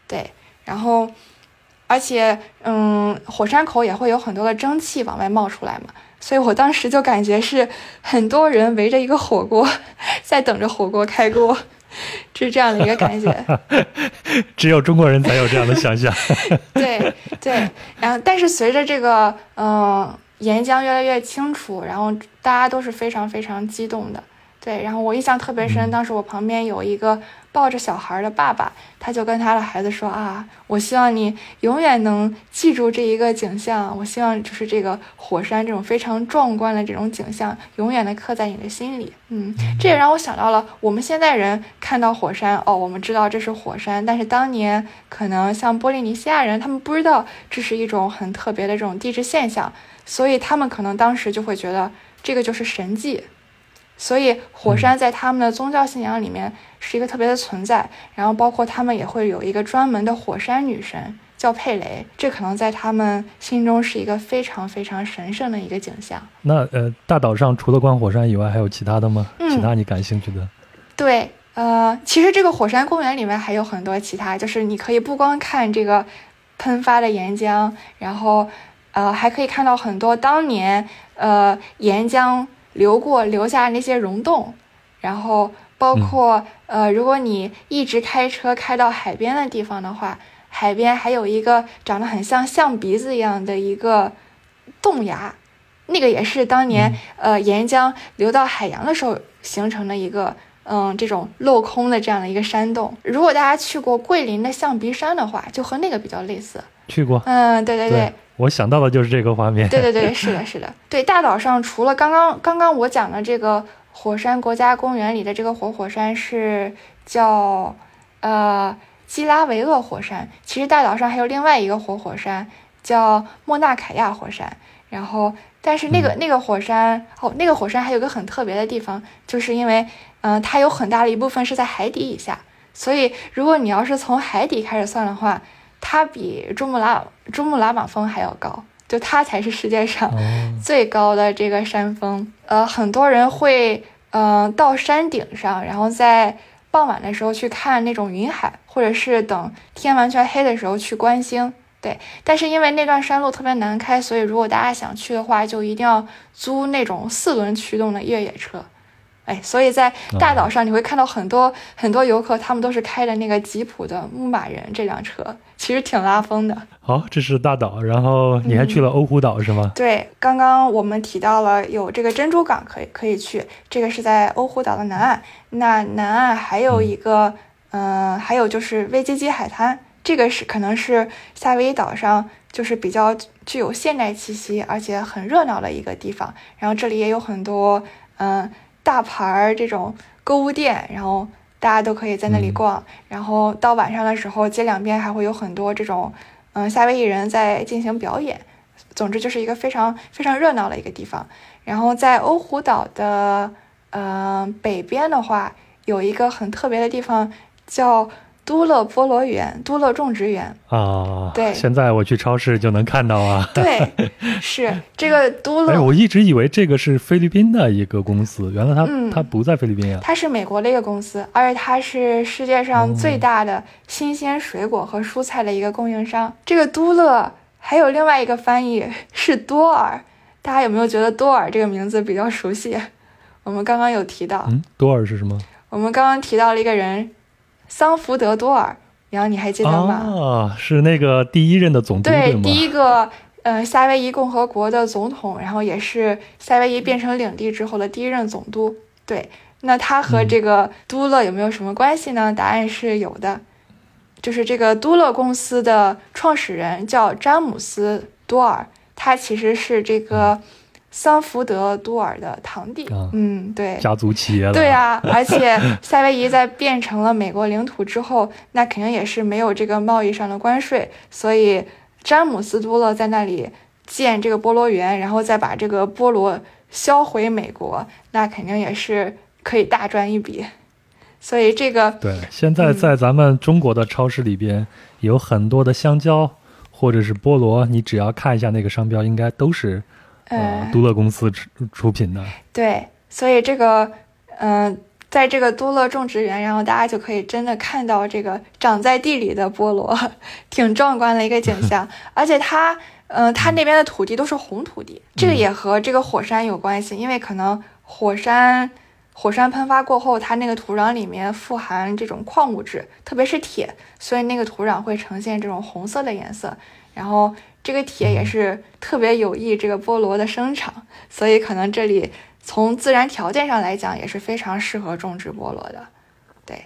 对，然后而且嗯，火山口也会有很多的蒸汽往外冒出来嘛，所以我当时就感觉是很多人围着一个火锅 在等着火锅开锅。是这样的一个感觉，
只有中国人才有这样的想象。
对对，然后但是随着这个嗯岩浆越来越清楚，然后大家都是非常非常激动的。对，然后我印象特别深，当时我旁边有一个。抱着小孩的爸爸，他就跟他的孩子说：“啊，我希望你永远能记住这一个景象。我希望就是这个火山这种非常壮观的这种景象，永远的刻在你的心里。”嗯，这也让我想到了我们现在人看到火山，哦，我们知道这是火山，但是当年可能像波利尼西亚人，他们不知道这是一种很特别的这种地质现象，所以他们可能当时就会觉得这个就是神迹。所以火山在他们的宗教信仰里面是一个特别的存在，然后包括他们也会有一个专门的火山女神叫佩雷，这可能在他们心中是一个非常非常神圣的一个景象。
那呃，大岛上除了观火山以外，还有其他的吗？其他你感兴趣的？
对，呃，其实这个火山公园里面还有很多其他，就是你可以不光看这个喷发的岩浆，然后呃，还可以看到很多当年呃岩浆。流过留下那些溶洞，然后包括呃，如果你一直开车开到海边的地方的话，海边还有一个长得很像象鼻子一样的一个洞牙，那个也是当年呃岩浆流到海洋的时候形成的一个嗯这种镂空的这样的一个山洞。如果大家去过桂林的象鼻山的话，就和那个比较类似。
去过。
嗯，对对对。
我想到的就是这个画面。
对对对，是的，是的。对，大岛上除了刚刚刚刚我讲的这个火山国家公园里的这个活火山是叫呃基拉维厄火山，其实大岛上还有另外一个活火山叫莫纳凯亚火山。然后，但是那个那个火山哦，那个火山还有个很特别的地方，就是因为嗯，它有很大的一部分是在海底以下，所以如果你要是从海底开始算的话。它比珠穆朗珠穆朗玛峰还要高，就它才是世界上 最高的这个山峰。呃，很多人会嗯到山顶上，然后在傍晚的时候去看那种云海，或者是等天完全黑的时候去观星。对，但是因为那段山路特别难开，所以如果大家想去的话，就一定要租那种四轮驱动的越野车。哎，所以在大岛上你会看到很多很多游客，他们都是开的那个吉普的牧马人这辆车，其实挺拉风的。
好，这是大岛，然后你还去了欧胡岛是吗？
对，刚刚我们提到了有这个珍珠港可以可以去，这个是在欧胡岛的南岸。那南岸还有一个，嗯，还有就是威基基海滩，这个是可能是夏威夷岛上就是比较具有现代气息，而且很热闹的一个地方。然后这里也有很多，嗯。大牌儿这种购物店，然后大家都可以在那里逛。然后到晚上的时候，街两边还会有很多这种，嗯，夏威夷人在进行表演。总之就是一个非常非常热闹的一个地方。然后在欧胡岛的，嗯，北边的话，有一个很特别的地方叫。都乐菠萝园，都乐种植园
啊，
对，
现在我去超市就能看到啊。
对，是这个都乐。
哎，我一直以为这个是菲律宾的一个公司，原来它它不在菲律宾呀。
它是美国的一个公司，而且它是世界上最大的新鲜水果和蔬菜的一个供应商。这个都乐还有另外一个翻译是多尔，大家有没有觉得多尔这个名字比较熟悉？我们刚刚有提到，
嗯，多尔是什么？
我们刚刚提到了一个人。桑福德多尔，然后你还记得吗？
啊，是那个第一任的总督
对第一个呃夏威夷共和国的总统，然后也是夏威夷变成领地之后的第一任总督。对，那他和这个都勒有没有什么关系呢？答案是有的，就是这个都勒公司的创始人叫詹姆斯多尔，他其实是这个。桑福德多尔的堂弟，嗯，对，
家族企业了，
对啊，而且夏威夷在变成了美国领土之后，那肯定也是没有这个贸易上的关税，所以詹姆斯多勒在那里建这个菠萝园，然后再把这个菠萝销回美国，那肯定也是可以大赚一笔。所以这个
对，现在在咱们中国的超市里边有很多的香蕉或者是菠萝，你只要看一下那个商标，应该都是呃都乐公司出出品的。
对，所以这个嗯，在这个都乐种植园，然后大家就可以真的看到这个长在地里的菠萝，挺壮观的一个景象。而且它嗯，它那边的土地都是红土地，这个也和这个火山有关系，因为可能火山。火山喷发过后，它那个土壤里面富含这种矿物质，特别是铁，所以那个土壤会呈现这种红色的颜色。然后这个铁也是特别有益这个菠萝的生长，所以可能这里从自然条件上来讲也是非常适合种植菠萝的。对，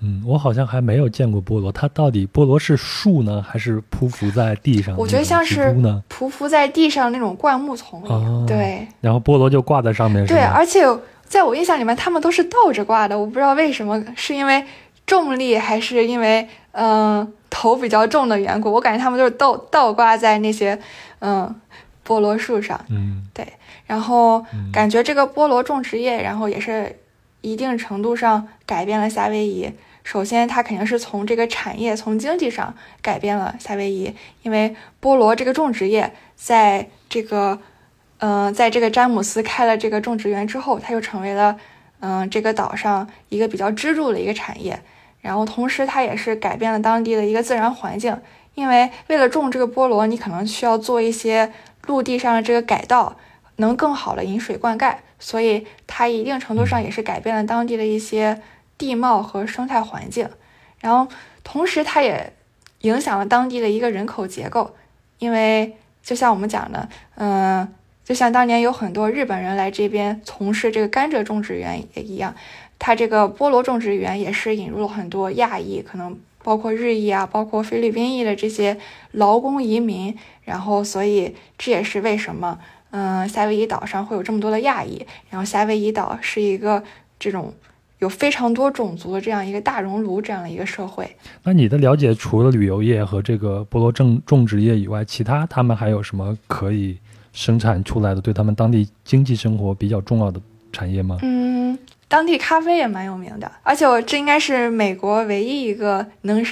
嗯，我好像还没有见过菠萝，它到底菠萝是树呢，还是匍匐在地上？
我觉得像是，匍匐在地上那种灌木丛里。对，
然后菠萝就挂在上面。
对，而且。在我印象里面，它们都是倒着挂的，我不知道为什么，是因为重力还是因为嗯头比较重的缘故？我感觉他们就是倒倒挂在那些嗯菠萝树上。
嗯，
对。然后感觉这个菠萝种植业，然后也是一定程度上改变了夏威夷。首先，它肯定是从这个产业、从经济上改变了夏威夷，因为菠萝这个种植业在这个。嗯，在这个詹姆斯开了这个种植园之后，它就成为了嗯这个岛上一个比较支柱的一个产业。然后同时，它也是改变了当地的一个自然环境，因为为了种这个菠萝，你可能需要做一些陆地上的这个改道，能更好的引水灌溉，所以它一定程度上也是改变了当地的一些地貌和生态环境。然后同时，它也影响了当地的一个人口结构，因为就像我们讲的，嗯。就像当年有很多日本人来这边从事这个甘蔗种植园也一样，它这个菠萝种植园也是引入了很多亚裔，可能包括日裔啊，包括菲律宾裔的这些劳工移民，然后所以这也是为什么，嗯，夏威夷岛上会有这么多的亚裔，然后夏威夷岛是一个这种有非常多种族的这样一个大熔炉这样的一个社会。
那你的了解，除了旅游业和这个菠萝种种植业以外，其他他们还有什么可以？生产出来的对他们当地经济生活比较重要的产业吗？
嗯，当地咖啡也蛮有名的，而且我这应该是美国唯一一个能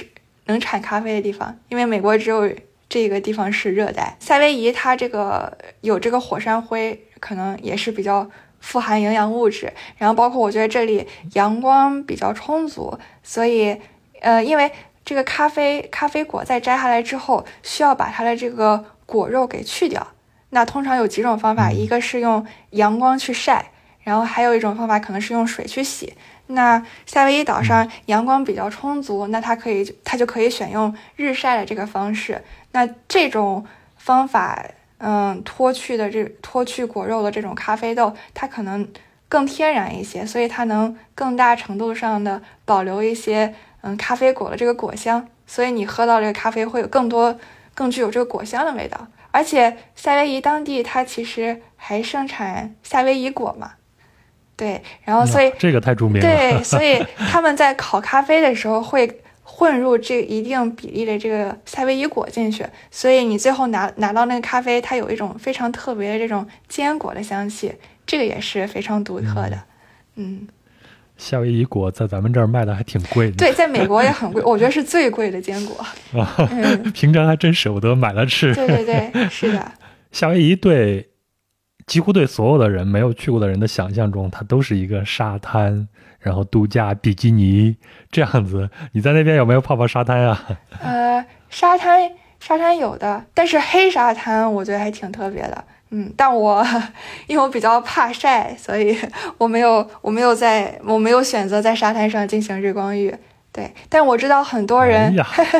能产咖啡的地方，因为美国只有这个地方是热带。夏威夷它这个有这个火山灰，可能也是比较富含营养物质。然后包括我觉得这里阳光比较充足，所以呃，因为这个咖啡咖啡果在摘下来之后，需要把它的这个果肉给去掉。那通常有几种方法，一个是用阳光去晒，然后还有一种方法可能是用水去洗。那夏威夷岛上阳光比较充足，那它可以它就可以选用日晒的这个方式。那这种方法，嗯，脱去的这脱去果肉的这种咖啡豆，它可能更天然一些，所以它能更大程度上的保留一些嗯咖啡果的这个果香，所以你喝到这个咖啡会有更多更具有这个果香的味道。而且夏威夷当地它其实还盛产夏威夷果嘛，对，然后所以
这个太著名了。
对，所以他们在烤咖啡的时候会混入这一定比例的这个夏威夷果进去，所以你最后拿拿到那个咖啡，它有一种非常特别的这种坚果的香气，这个也是非常独特的，嗯。
夏威夷果在咱们这儿卖的还挺贵的，
对，在美国也很贵，我觉得是最贵的坚果。
平常还真舍不得买了吃。
对对对，是的。
夏威夷对几乎对所有的人没有去过的人的想象中，它都是一个沙滩，然后度假比基尼这样子。你在那边有没有泡泡沙滩啊？
呃，沙滩沙滩有的，但是黑沙滩我觉得还挺特别的。嗯，但我因为我比较怕晒，所以我没有我没有在我没有选择在沙滩上进行日光浴。对，但我知道很多人，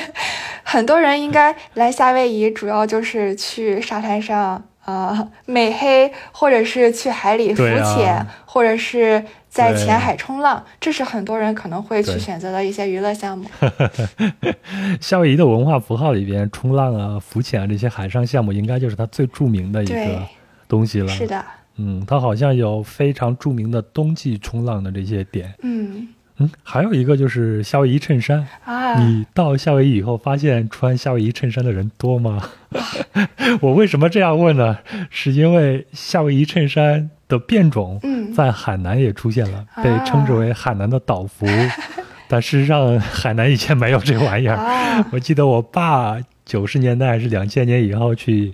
很多人应该来夏威夷，主要就是去沙滩上啊美黑，或者是去海里浮潜，或者是在浅海冲浪，这是很多人可能会去选择的一些娱乐项目。
夏威夷的文化符号里边，冲浪啊、浮潜啊这些海上项目，应该就是它最著名的一个东西了。
是的，
嗯，它好像有非常著名的冬季冲浪的这些点。
嗯。
嗯，还有一个就是夏威夷衬衫。
啊，
你到夏威夷以后，发现穿夏威夷衬衫的人多吗？我为什么这样问呢？是因为夏威夷衬衫的变种
嗯，
在海南也出现了，
啊
被称之为海南的岛服。但事实上，海南以前没有这玩意儿。
啊，
我记得我爸九十年代还是两千年以后去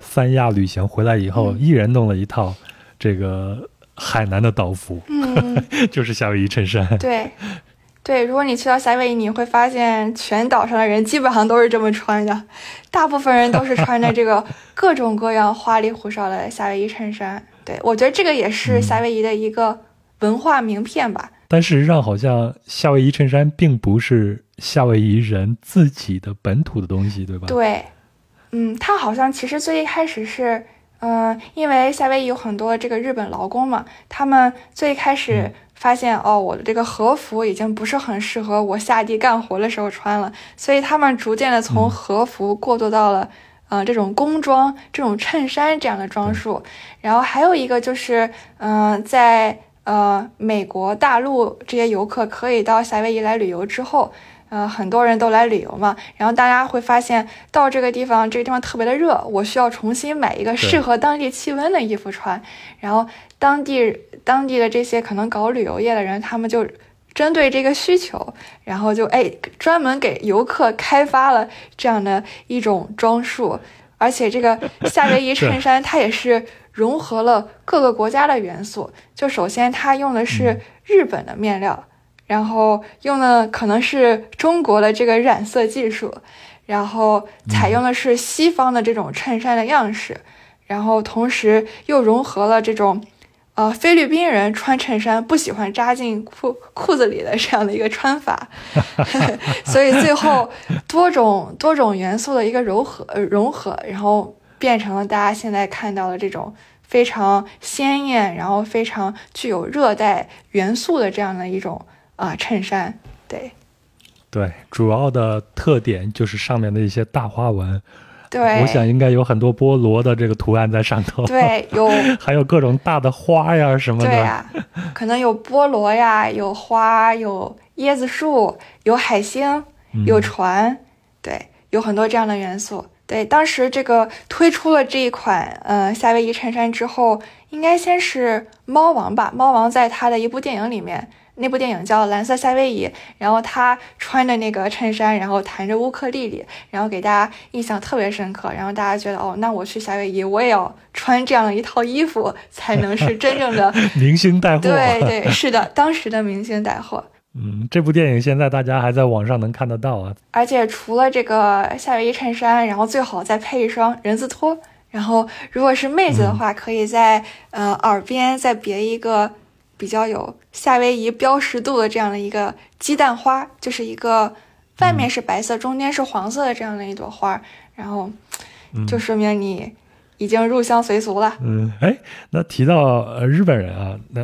三亚旅行回来以后，
嗯
一人弄了一套这个海南的岛服，
嗯，
就是夏威夷衬衫。
对，对，如果你去到夏威夷，你会发现全岛上的人基本上都是这么穿的，大部分人都是穿着这个各种各样花里胡哨的夏威夷衬衫。对，我觉得这个也是
嗯
夏威夷的一个文化名片吧。
但事实上，好像夏威夷衬衫并不是夏威夷人自己的本土的东西，对吧？
对，嗯，它好像其实最一开始是，嗯、因为夏威夷有很多这个日本劳工嘛，他们最开始
嗯。
发现，哦，我的这个和服已经不是很适合我下地干活的时候穿了，所以他们逐渐的从
嗯。
和服过渡到了。呃，这种工装、这种衬衫这样的装束，然后还有一个就是，嗯、在呃美国大陆这些游客可以到夏威夷来旅游之后，呃，很多人都来旅游嘛，然后大家会发现到这个地方，这个地方特别的热，我需要重新买一个适合当地气温的衣服穿。然后当地当地的这些可能搞旅游业的人，他们就针对这个需求，然后就哎专门给游客开发了这样的一种装束，而且这个夏威夷衬 衫它也是融合了各个国家的元素。就首先它用的是日本的面料。然后用的可能是中国的这个染色技术，然后采用的是西方的这种衬衫的样式，然后同时又融合了这种，呃，菲律宾人穿衬衫不喜欢扎进裤裤子里的这样的一个穿法，所以最后多种多种元素的一个柔合、呃、融合，然后变成了大家现在看到的这种。非常鲜艳，然后非常具有热带元素的这样的一种啊、呃、衬衫，对
对，主要的特点就是上面的一些大花纹。
对，
我想应该有很多菠萝的这个图案在上头。
对，有
还有各种大的花呀什么的。
对呀、可能有菠萝呀，有花，有椰子树，有海星，有船，对，有很多这样的元素。对，当时这个推出了这一款呃夏威夷衬衫之后，应该先是猫王吧。猫王在他的一部电影里面，那部电影叫《蓝色夏威夷》，然后他穿着那个衬衫，然后弹着乌克丽丽，然后给大家印象特别深刻。然后大家觉得哦，那我去夏威夷，我也要穿这样一套衣服，才能是真正的
明星带货。
对对，是的，当时的明星带货。
嗯，这部电影现在大家还在网上能看得到啊。
而且除了这个夏威夷衬衫，然后最好再配一双人字拖。然后如果是妹子的话，可以在呃耳边再别一个比较有夏威夷标识度的这样的一个鸡蛋花，就是一个外面是白色，中间是黄色的这样的一朵花，然后就说明你已经入乡随俗了。
嗯，哎，那提到呃日本人啊，那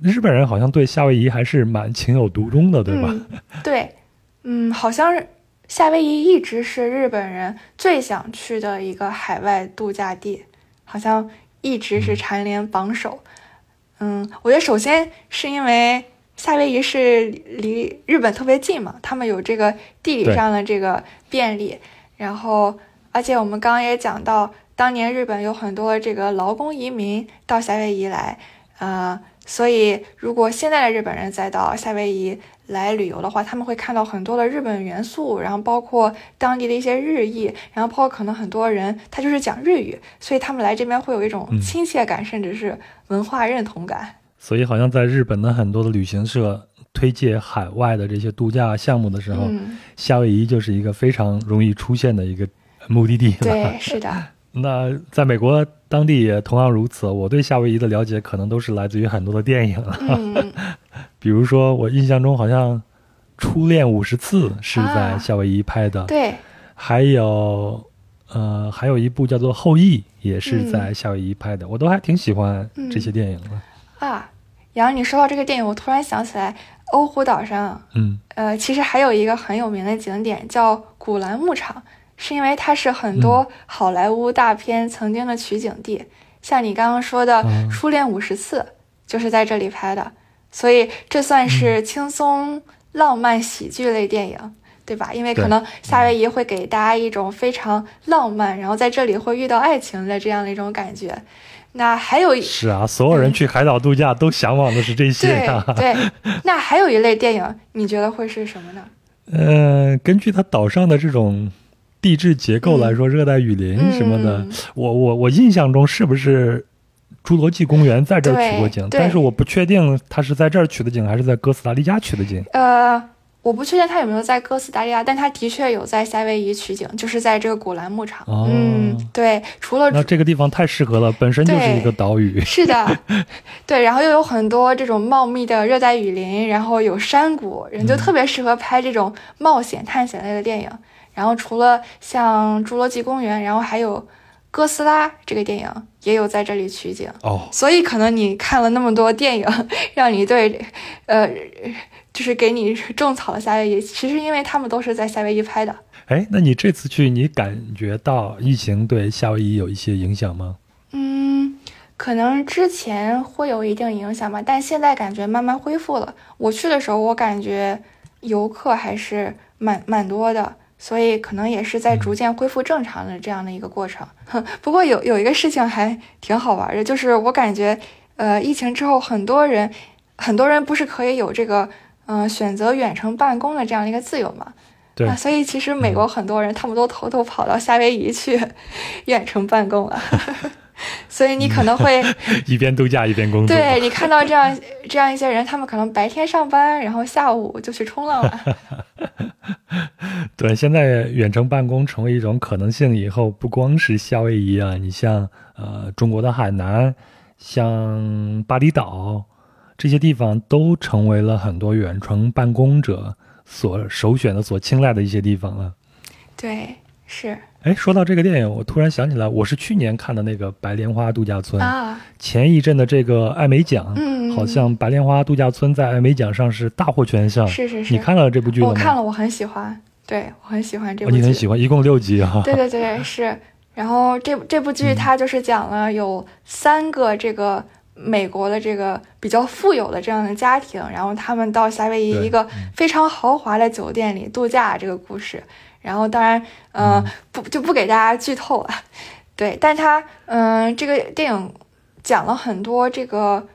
日本人好像对夏威夷还是蛮情有独钟的，对吧？
嗯、对，嗯，好像是夏威夷一直是日本人最想去的一个海外度假地，好像一直是蝉联榜首。嗯，我觉得首先是因为夏威夷是离日本特别近嘛，他们有这个地理上的这个便利，然后而且我们刚刚也讲到，当年日本有很多这个劳工移民到夏威夷来，啊、呃。所以，如果现在的日本人再到夏威夷来旅游的话，他们会看到很多的日本元素，然后包括当地的一些日裔，然后包括可能很多人他就是讲日语，所以他们来这边会有一种亲切感，
嗯、
甚至是文化认同感。
所以，好像在日本的很多的旅行社推介海外的这些度假项目的时候，
嗯、
夏威夷就是一个非常容易出现的一个目的地。
对，是的。
那在美国当地也同样如此。我对夏威夷的了解可能都是来自于很多的电影，
嗯、
比如说我印象中好像《初恋五十次》是在夏威夷拍的，
啊、对，
还有呃还有一部叫做《后裔》也是在夏威夷拍的，
嗯、
我都还挺喜欢这些电影的。
啊，杨，你说到这个电影，我突然想起来，欧胡岛上，
嗯，
呃，其实还有一个很有名的景点叫古兰牧场。是因为它是很多好莱坞大片曾经的取景地，
嗯、
像你刚刚说的《初恋五十次》就是在这里拍的。所以这算是轻松浪漫喜剧类电影，对吧？因为可能夏威夷会给大家一种非常浪漫，然后在这里会遇到爱情的这样的一种感觉。那还有
是啊，所有人去海岛度假都向往的是这些
呀。对，那还有一类电影，你觉得会是什么呢？
嗯，根据它岛上的这种地质结构来说，热带雨林什么的，我我我印象中是不是？侏罗纪公园在这儿取过景，但是我不确定他是在这儿取的景还是在哥斯达黎加取的景。
呃，我不确定他有没有在哥斯达黎加，但他的确有在夏威夷取景，就是在这个古兰牧场。嗯，对，除了
那这个地方太适合了，本身就是一个岛屿。
是的，对，然后又有很多这种茂密的热带雨林，然后有山谷，人就特别适合拍这种冒险探险类的电影。然后除了像侏罗纪公园，然后还有。哥斯拉这个电影也有在这里取景
哦，
所以可能你看了那么多电影，让你对，呃，就是给你种草了夏威夷。其实因为他们都是在夏威夷拍的。
哎，那你这次去，你感觉到疫情对夏威夷有一些影响吗？
嗯，可能之前会有一定影响吧，但现在感觉慢慢恢复了。我去的时候，我感觉游客还是蛮蛮多的。所以可能也是在逐渐恢复正常的这样的一个过程。不过有有一个事情还挺好玩的，就是我感觉，呃，疫情之后很多人，很多人不是可以有这个，嗯，选择远程办公的这样的一个自由嘛？
对。
所以其实美国很多人他们都偷偷跑到夏威夷去 远程办公了。所以你可能会
一边度假一边工作。
对你看到这样这样一些人，他们可能白天上班，然后下午就去冲浪了。
对，现在远程办公成为一种可能性以后，不光是夏威夷啊，你像呃中国的海南，像巴厘岛这些地方，都成为了很多远程办公者所首选的、所青睐的一些地方了。
对，是。
哎，说到这个电影，我突然想起来，我是去年看的那个《白莲花度假村》
啊。
前一阵的这个艾美奖，
嗯，
好像《白莲花度假村》在艾美奖上是大获全胜。
是是是。
你看了这部剧吗？
我看了，我很喜欢。对我很喜欢这部
剧。你很喜欢，一共六集啊。
对对对，是。然后这这部剧它就是讲了有三个这个美国的这个比较富有的这样的家庭，然后他们到夏威夷一个非常豪华的酒店里度假这个故事。然后，当然，嗯，不就不给大家剧透了，对，但他，嗯，这个电影讲了很多这个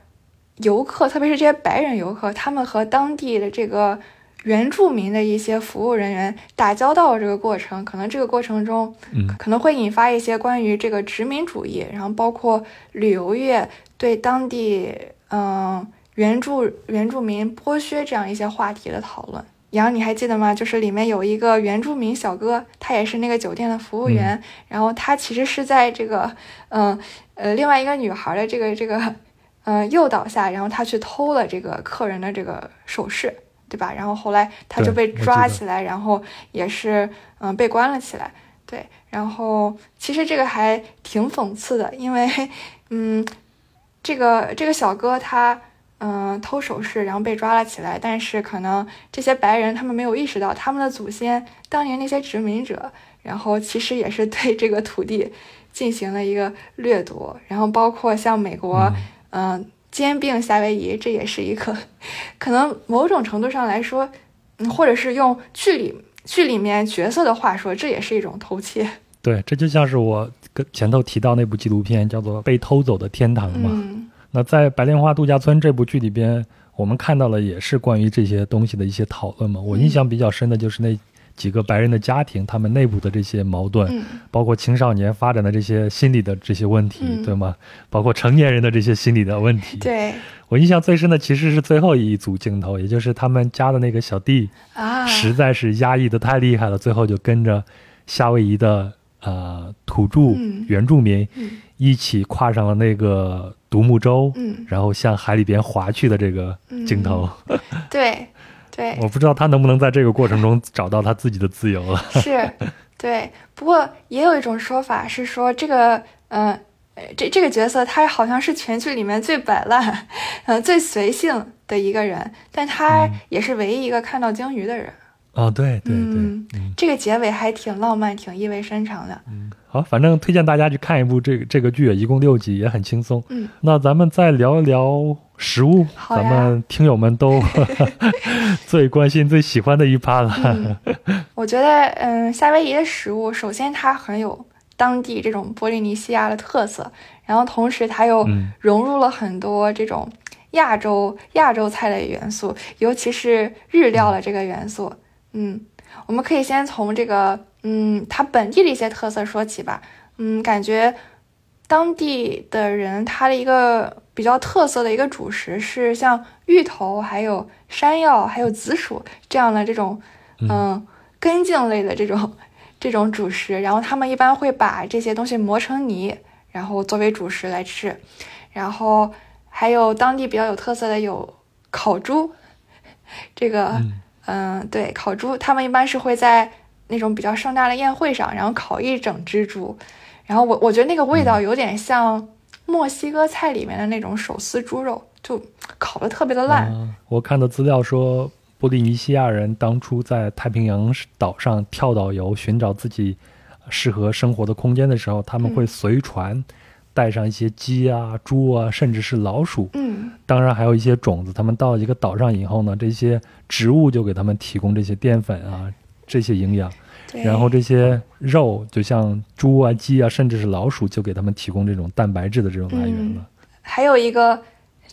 游客，特别是这些白人游客，他们和当地的这个原住民的一些服务人员打交道的这个过程，可能这个过程中，
嗯，
可能会引发一些关于这个殖民主义，然后包括旅游业对当地，嗯，原住原住民剥削这样一些话题的讨论。杨，你还记得吗？就是里面有一个原住民小哥，他也是那个酒店的服务员。然后他其实是在这个，嗯，呃，另外一个女孩的这个这个，嗯，诱导下，然后他去偷了这个客人的这个首饰，对吧？然后后来他就被抓起来，然后也是，嗯，被关了起来。对，然后其实这个还挺讽刺的，因为，嗯，这个这个小哥他。嗯，偷首饰，然后被抓了起来。但是可能这些白人他们没有意识到，他们的祖先当年那些殖民者，然后其实也是对这个土地进行了一个掠夺。然后包括像美国，嗯，兼并夏威夷，这也是一个可能某种程度上来说，嗯，或者是用剧里剧里面角色的话说，这也是一种偷窃。
对，这就像是我跟前头提到那部纪录片，叫做《被偷走的天堂》嘛。那在《白莲花度假村》这部剧里边，我们看到了也是关于这些东西的一些讨论嘛。我印象比较深的就是那几个白人的家庭，他们内部的这些矛盾，包括青少年发展的这些心理的这些问题，对吗？包括成年人的这些心理的问题。
对
我印象最深的其实是最后一组镜头，也就是他们家的那个小弟
啊，
实在是压抑的太厉害了，最后就跟着夏威夷的呃土著原住民一起跨上了那个。独木舟，
嗯，
然后向海里边划去的这个镜头，
对，对，
我不知道他能不能在这个过程中找到他自己的自由了。
是，对，不过也有一种说法是说，这个，嗯，这这个角色他好像是全剧里面最摆烂，嗯，最随性的一个人，但他也是唯一一个看到鲸鱼的人。
哦，对对对，
这个结尾还挺浪漫，挺意味深长的。
嗯。好，反正推荐大家去看一部这个这个剧，一共六集，也很轻松。
嗯，
那咱们再聊一聊食物，咱们听友们都 最关心、最喜欢的一趴了。
嗯，我觉得，嗯，夏威夷的食物，首先它很有当地这种波利尼西亚的特色，然后同时它又
嗯
融入了很多这种亚洲亚洲菜的元素，尤其是日料的这个元素。嗯，我们可以先从这个，嗯，它本地的一些特色说起吧。嗯，感觉当地的人他的一个比较特色的一个主食是像芋头、还有山药、还有紫薯这样的这种，
嗯
嗯，根茎类的这种 这种主食。然后他们一般会把这些东西磨成泥，然后作为主食来吃。然后还有当地比较有特色的有烤猪，这个
嗯
嗯，对，烤猪，他们一般是会在那种比较盛大的宴会上，然后烤一整只猪，然后我我觉得那个味道有点像墨西哥菜里面的那种手撕猪肉，就烤的特别的烂。
啊我看的资料说，波利尼西亚人当初在太平洋岛上跳岛游，寻找自己适合生活的空间的时候，他们会
嗯
随船带上一些鸡啊、猪啊，甚至是老鼠。
嗯
当然还有一些种子。他们到一个岛上以后呢，这些植物就给他们提供这些淀粉啊，这些营养。然后这些肉，就像猪啊、鸡啊，甚至是老鼠，就给他们提供这种蛋白质的这种来源了。
还有一个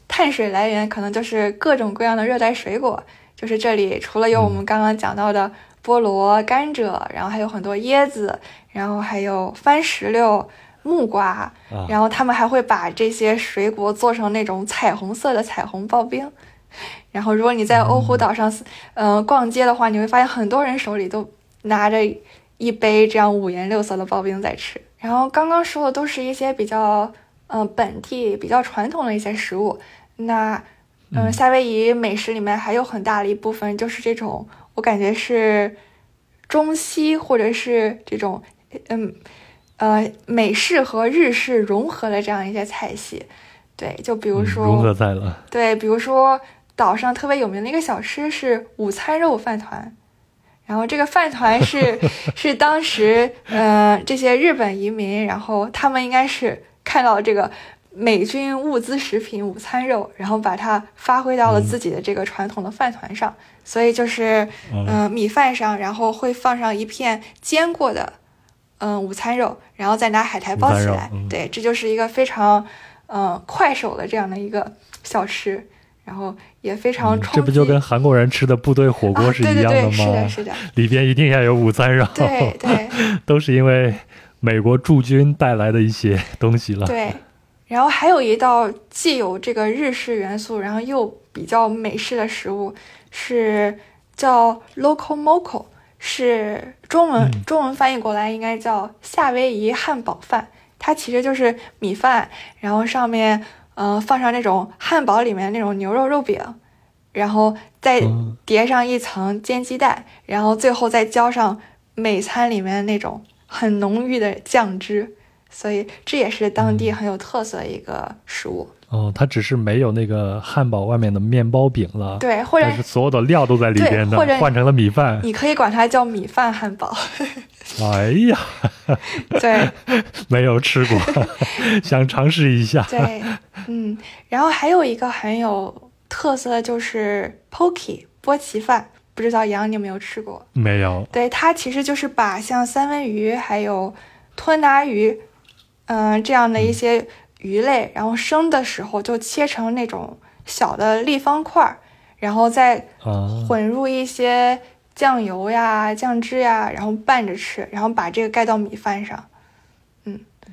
碳水来源，可能就是各种各样的热带水果。就是这里除了有我们刚刚讲到的菠萝、甘蔗，然后还有很多椰子，然后还有番石榴、木瓜，
啊，
然后他们还会把这些水果做成那种彩虹色的彩虹刨冰。然后，如果你在欧胡岛上，嗯、逛街的话，你会发现很多人手里都拿着一杯这样五颜六色的刨冰在吃。然后刚刚说的都是一些比较，嗯、本地比较传统的一些食物。那，嗯、
嗯
夏威夷美食里面还有很大的一部分就是这种，我感觉是中西或者是这种，嗯。呃，美式和日式融合的这样一些菜系，对，就比如说，
嗯融合在了。
对，比如说岛上特别有名的一个小吃是午餐肉饭团，然后这个饭团是 是当时呃这些日本移民，然后他们应该是看到这个美军物资食品午餐肉，然后把它发挥到了
嗯
自己的这个传统的饭团上，所以就是
嗯
嗯、呃米饭上，然后会放上一片煎过的嗯、午餐肉，然后再拿海苔包起来，
嗯
对，这就是一个非常嗯、呃快手的这样的一个小吃，然后也非常。
这不就跟韩国人吃的部队火锅
啊
是一样
对对对，
的吗？
是的，是的，
里边一定要有午餐肉，
对对
都是因为美国驻军带来的一些东西了。
对。然后还有一道既有这个日式元素，然后又比较美式的食物，是叫 local moco，是中文、
嗯
中文翻译过来应该叫夏威夷汉堡饭。它其实就是米饭，然后上面嗯、呃放上那种汉堡里面那种牛肉肉饼，然后再
嗯
叠上一层煎鸡蛋，然后最后再浇上美餐里面那种很浓郁的酱汁，所以这也是当地很有特色的一个食物。
哦，它只是没有那个汉堡外面的面包饼了，
对，或者
是所有的料都在里边的
或者，
换成了米饭。
你可以管它叫米饭汉堡。
哎呀，
对
没有吃过，想尝试一下。
对，嗯，然后还有一个很有特色的就是 poke 波奇饭，不知道杨你有没有吃过？
没有，
对，它其实就是把像三文鱼还有吞拿鱼，嗯、这样的一些鱼类，然后生的时候就切成那种小的立方块儿，然后再
啊，
混入一些酱油呀、酱汁呀，然后拌着吃，然后把这个盖到米饭上。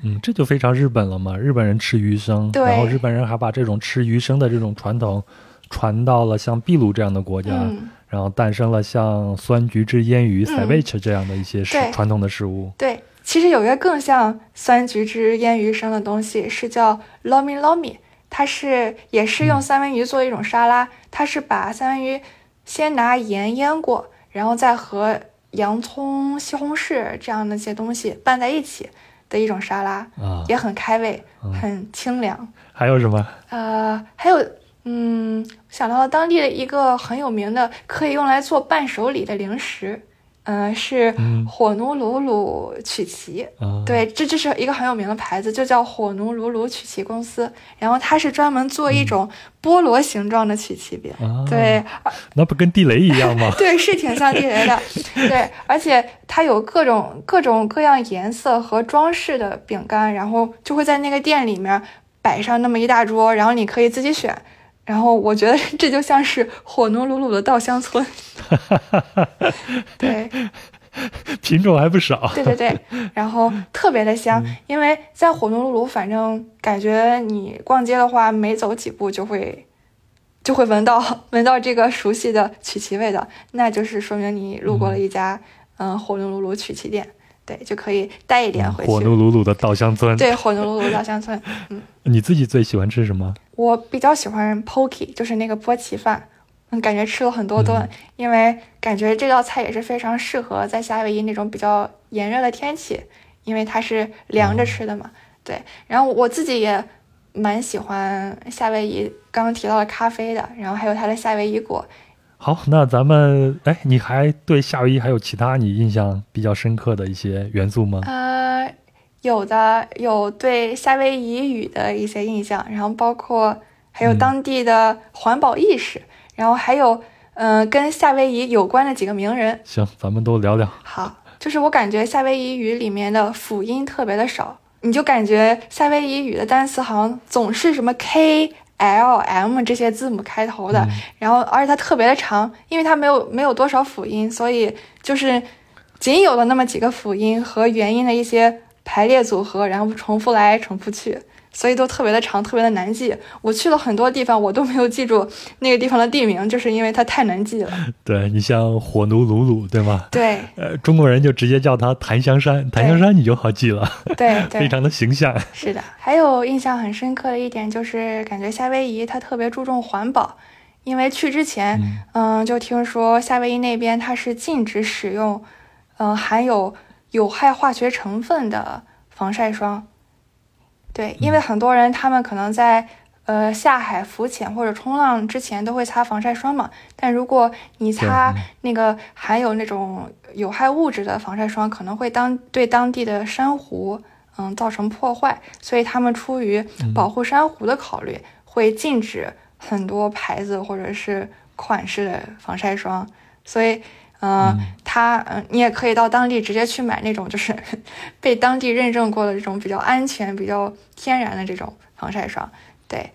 嗯，这就非常日本了嘛。日本人吃鱼生，然后日本人还把这种吃鱼生的这种传统传到了像秘鲁这样的国家，
嗯，
然后诞生了像酸橘汁腌鱼、
嗯
ceviche 这样的一些食传统的食物。
对，其实有一个更像酸橘汁腌鱼生的东西，是叫 lomi lomi，它是也是用
嗯
三文鱼做一种沙拉，它是把三文鱼先拿盐腌过，然后再和洋葱、西红柿这样的一些东西拌在一起的一种沙拉，
啊，
也很开胃，
嗯
很清凉。
还有什么？
呃，还有，嗯，想到了当地的一个很有名的可以用来做伴手礼的零食，嗯，是
嗯
火奴鲁鲁曲奇。
啊，
对，这这是一个很有名的牌子，就叫火奴鲁鲁曲奇公司。然后它是专门做一种菠萝形状的曲奇饼。
啊，
对，？
那不跟地雷一样吗
对，是挺像地雷的。对，而且它有各种各种各样颜色和装饰的饼干，然后就会在那个店里面摆上那么一大桌，然后你可以自己选。然后我觉得 这就像是火奴鲁鲁的稻香村。对，
品种还不少。
对对对，然后特别的香，
嗯
因为在火奴鲁鲁，反正感觉你逛街的话，每走几步就会就会闻到闻到这个熟悉的曲奇味道，那就是说明你路过了一家嗯火奴鲁鲁曲奇店，对，就可以带一点回去。
火奴鲁鲁的稻香村。
对，火奴鲁鲁稻香村，嗯
你自己最喜欢吃什么？
我比较喜欢 poke，就是那个波奇饭。嗯，感觉吃了很多顿，
嗯
因为感觉这道菜也是非常适合在夏威夷那种比较炎热的天气，因为它是凉着吃的嘛。对，然后我自己也蛮喜欢夏威夷刚刚提到的咖啡的，然后还有它的夏威夷果。
好，那咱们哎，你还对夏威夷还有其他你印象比较深刻的一些元素吗？
呃，有的有对夏威夷语的一些印象，然后包括还有
嗯
当地的环保意识，然后还有嗯、呃跟夏威夷有关的几个名人。
行，咱们都聊聊。
好，就是我感觉夏威夷语里面的辅音特别的少，你就感觉夏威夷语的单词好像总是什么 K、L、M 这些字母开头的，
嗯
然后而且它特别的长，因为它没有没有多少辅音，所以就是仅有的那么几个辅音和元音的一些排列组合，然后重复来重复去。所以都特别的长，特别的难记。我去了很多地方，我都没有记住那个地方的地名，就是因为它太难记了。
对你像火奴鲁鲁，对吗？
对
呃，中国人就直接叫它檀香山，檀香山你就好记了，
对对，
非常的形象。
是的，还有印象很深刻的一点就是，感觉夏威夷它特别注重环保，因为去之前，嗯就听说夏威夷那边它是禁止使用，嗯、含有有害化学成分的防晒霜。对，因为很多人他们可能在呃下海浮潜或者冲浪之前都会擦防晒霜嘛，但如果你擦那个含有那种有害物质的防晒霜，可能会当对当地的珊瑚嗯造成破坏，所以他们出于保护珊瑚的考虑，会禁止很多牌子或者是款式的防晒霜，所以。嗯，它嗯，你也可以到当地直接去买那种就是 被当地认证过的这种比较安全、比较天然的这种防晒霜，对。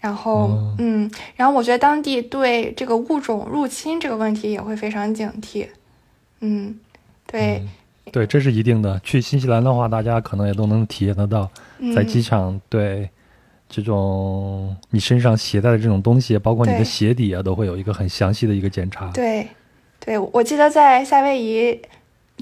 然后，
哦
嗯，然后我觉得当地对这个物种入侵这个问题也会非常警惕，嗯，对，
对，这是一定的。去新西兰的话，大家可能也都能体验得到，
嗯，
在机场对这种你身上携带的这种东西，包括你的鞋底啊，都会有一个很详细的一个检查。
对，对，我记得在夏威夷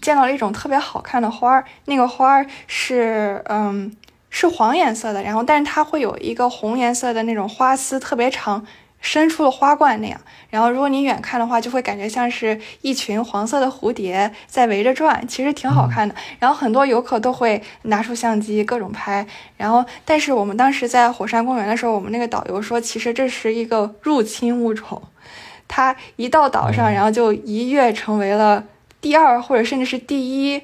见到了一种特别好看的花儿，那个花儿是嗯是黄颜色的，然后但是它会有一个红颜色的那种花丝，特别长。伸出了花冠那样，然后如果你远看的话，就会感觉像是一群黄色的蝴蝶在围着转，其实挺好看的。然后很多游客都会拿出相机各种拍，然后但是我们当时在火山公园的时候，我们那个导游说，其实这是一个入侵物种，它一到岛上，
嗯
然后就一跃成为了第二或者甚至是第一，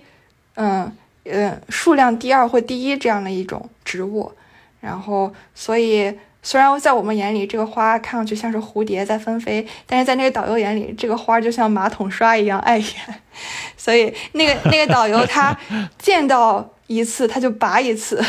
嗯嗯，数量第二或第一这样的一种植物。然后，所以虽然在我们眼里这个花看上去像是蝴蝶在纷飞，但是在那个导游眼里，这个花就像马桶刷一样碍眼。所以那个那个导游他见到一次他就拔一次，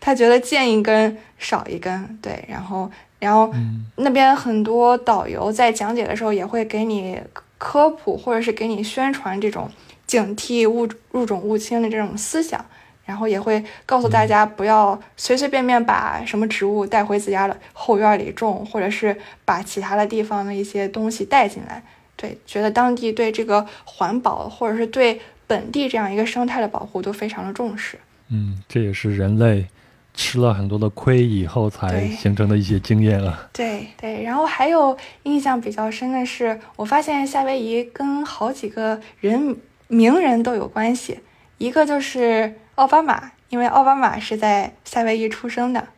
他觉得见一根少一根。对，然后然后
嗯
那边很多导游在讲解的时候也会给你科普，或者是给你宣传这种警惕物物种入侵的这种思想，然后也会告诉大家不要随随便便把什么植物带回自家的后院里种，或者是把其他的地方的一些东西带进来。对，觉得当地对这个环保或者是对本地这样一个生态的保护都非常的重视。
嗯，这也是人类吃了很多的亏以后才形成的一些经验啊。
对对，然后还有印象比较深的是，我发现夏威夷跟好几个人名人都有关系，一个就是奥巴马，因为奥巴马是在夏威夷出生的。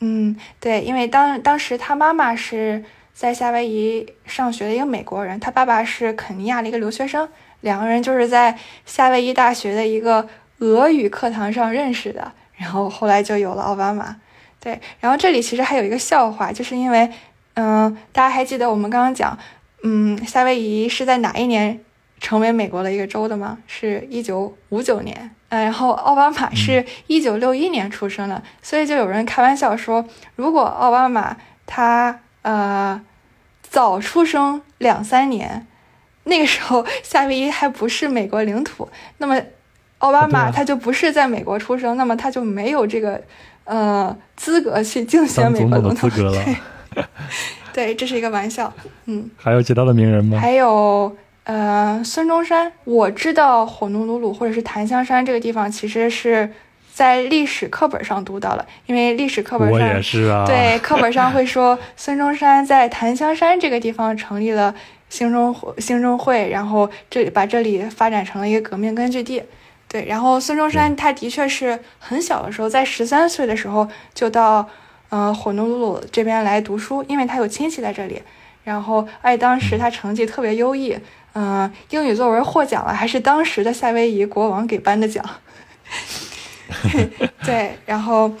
嗯，对，因为当当时他妈妈是在夏威夷上学的一个美国人，他爸爸是肯尼亚的一个留学生，两个人就是在夏威夷大学的一个俄语课堂上认识的，然后后来就有了奥巴马。对，然后这里其实还有一个笑话，就是因为，嗯，大家还记得我们刚刚讲，嗯，夏威夷是在哪一年成为美国的一个州的吗？是一九五九年。嗯，然后奥巴马是一九六一年出生的，所以就有人开玩笑说，如果奥巴马他呃早出生两三年，那个时候夏威夷还不是美国领土，那么奥巴马他就不是在美国出生，那么他就没有这个。呃，资格去竞选美国总
统资格了，
对，这是一个玩笑。嗯，
还有其他的名人吗？
还有呃，孙中山。我知道火奴鲁鲁或者是檀香山这个地方，其实是在历史课本上读到了，因为历史课本上
我也是啊。
对，课本上会说孙中山在檀香山这个地方成立了兴中兴中会，然后这里把这里发展成了一个革命根据地。对，然后孙中山他的确是很小的时候，在十三岁的时候就到，呃，火奴鲁鲁这边来读书，因为他有亲戚在这里。然后，而且当时他成绩特别优异，嗯，英语作文获奖了，还是当时的夏威夷国王给颁的奖。对，然后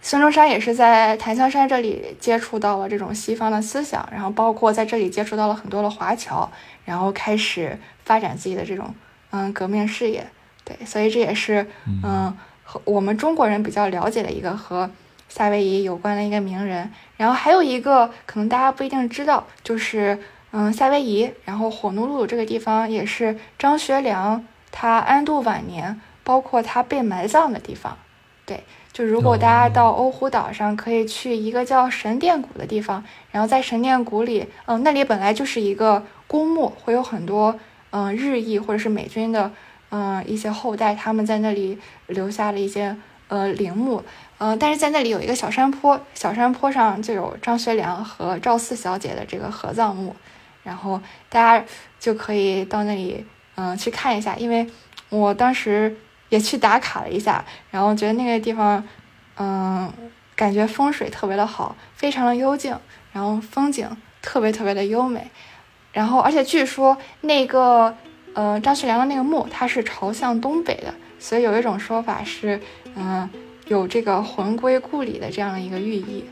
孙中山也是在檀香山这里接触到了这种西方的思想，然后包括在这里接触到了很多的华侨，然后开始发展自己的这种嗯革命事业。对，所以这也是嗯，和我们中国人比较了解的一个和夏威夷有关的一个名人。然后还有一个可能大家不一定知道，就是嗯，夏威夷，然后火奴鲁这个地方也是张学良他安度晚年，包括他被埋葬的地方。对，就如果大家到欧胡岛上，可以去一个叫神殿谷的地方，然后在神殿谷里，嗯，那里本来就是一个公墓，会有很多嗯日裔或者是美军的。嗯，一些后代他们在那里留下了一些呃陵墓，嗯，但是在那里有一个小山坡，小山坡上就有张学良和赵四小姐的这个合葬墓，然后大家就可以到那里嗯去看一下，因为我当时也去打卡了一下，然后觉得那个地方嗯感觉风水特别的好，非常的幽静，然后风景特别特别的优美，然后而且据说那个。呃，张学良的那个墓，它是朝向东北的，所以有一种说法是，嗯，有这个魂归故里的这样的一个寓意。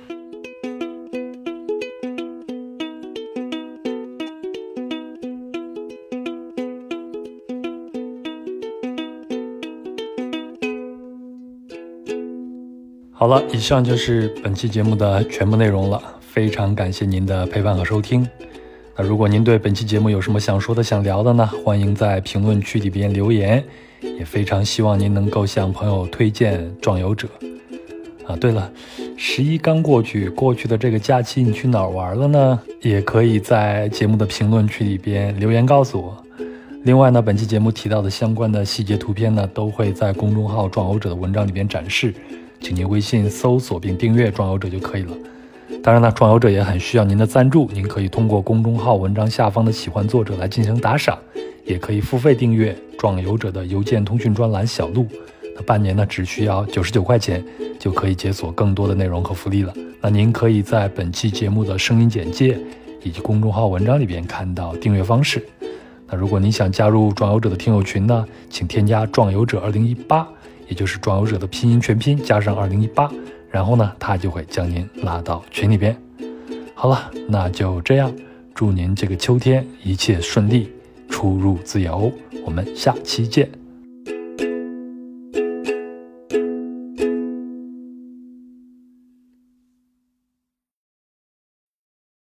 好了，以上就是本期节目的全部内容了，非常感谢您的陪伴和收听。那如果您对本期节目有什么想说的、想聊的呢？欢迎在评论区里边留言，也非常希望您能够向朋友推荐《壮游者》啊。对了，十一刚过去，过去的这个假期你去哪儿玩了呢？也可以在节目的评论区里边留言告诉我。另外呢，本期节目提到的相关的细节图片呢，都会在公众号“壮游者”的文章里边展示，请您微信搜索并订阅“壮游者”就可以了。当然呢，壮游者也很需要您的赞助。您可以通过公众号文章下方的喜欢作者来进行打赏，也可以付费订阅壮游者的邮件通讯专栏小路。那半年呢，只需要九十九块钱就可以解锁更多的内容和福利了。那您可以在本期节目的声音简介以及公众号文章里边看到订阅方式。那如果您想加入壮游者的听友群呢，请添加壮游者二零一八，也就是壮游者的拼音全拼加上二零一八。然后呢，他就会将您拉到群里边。好了，那就这样，祝您这个秋天一切顺利，出入自由。我们下期见。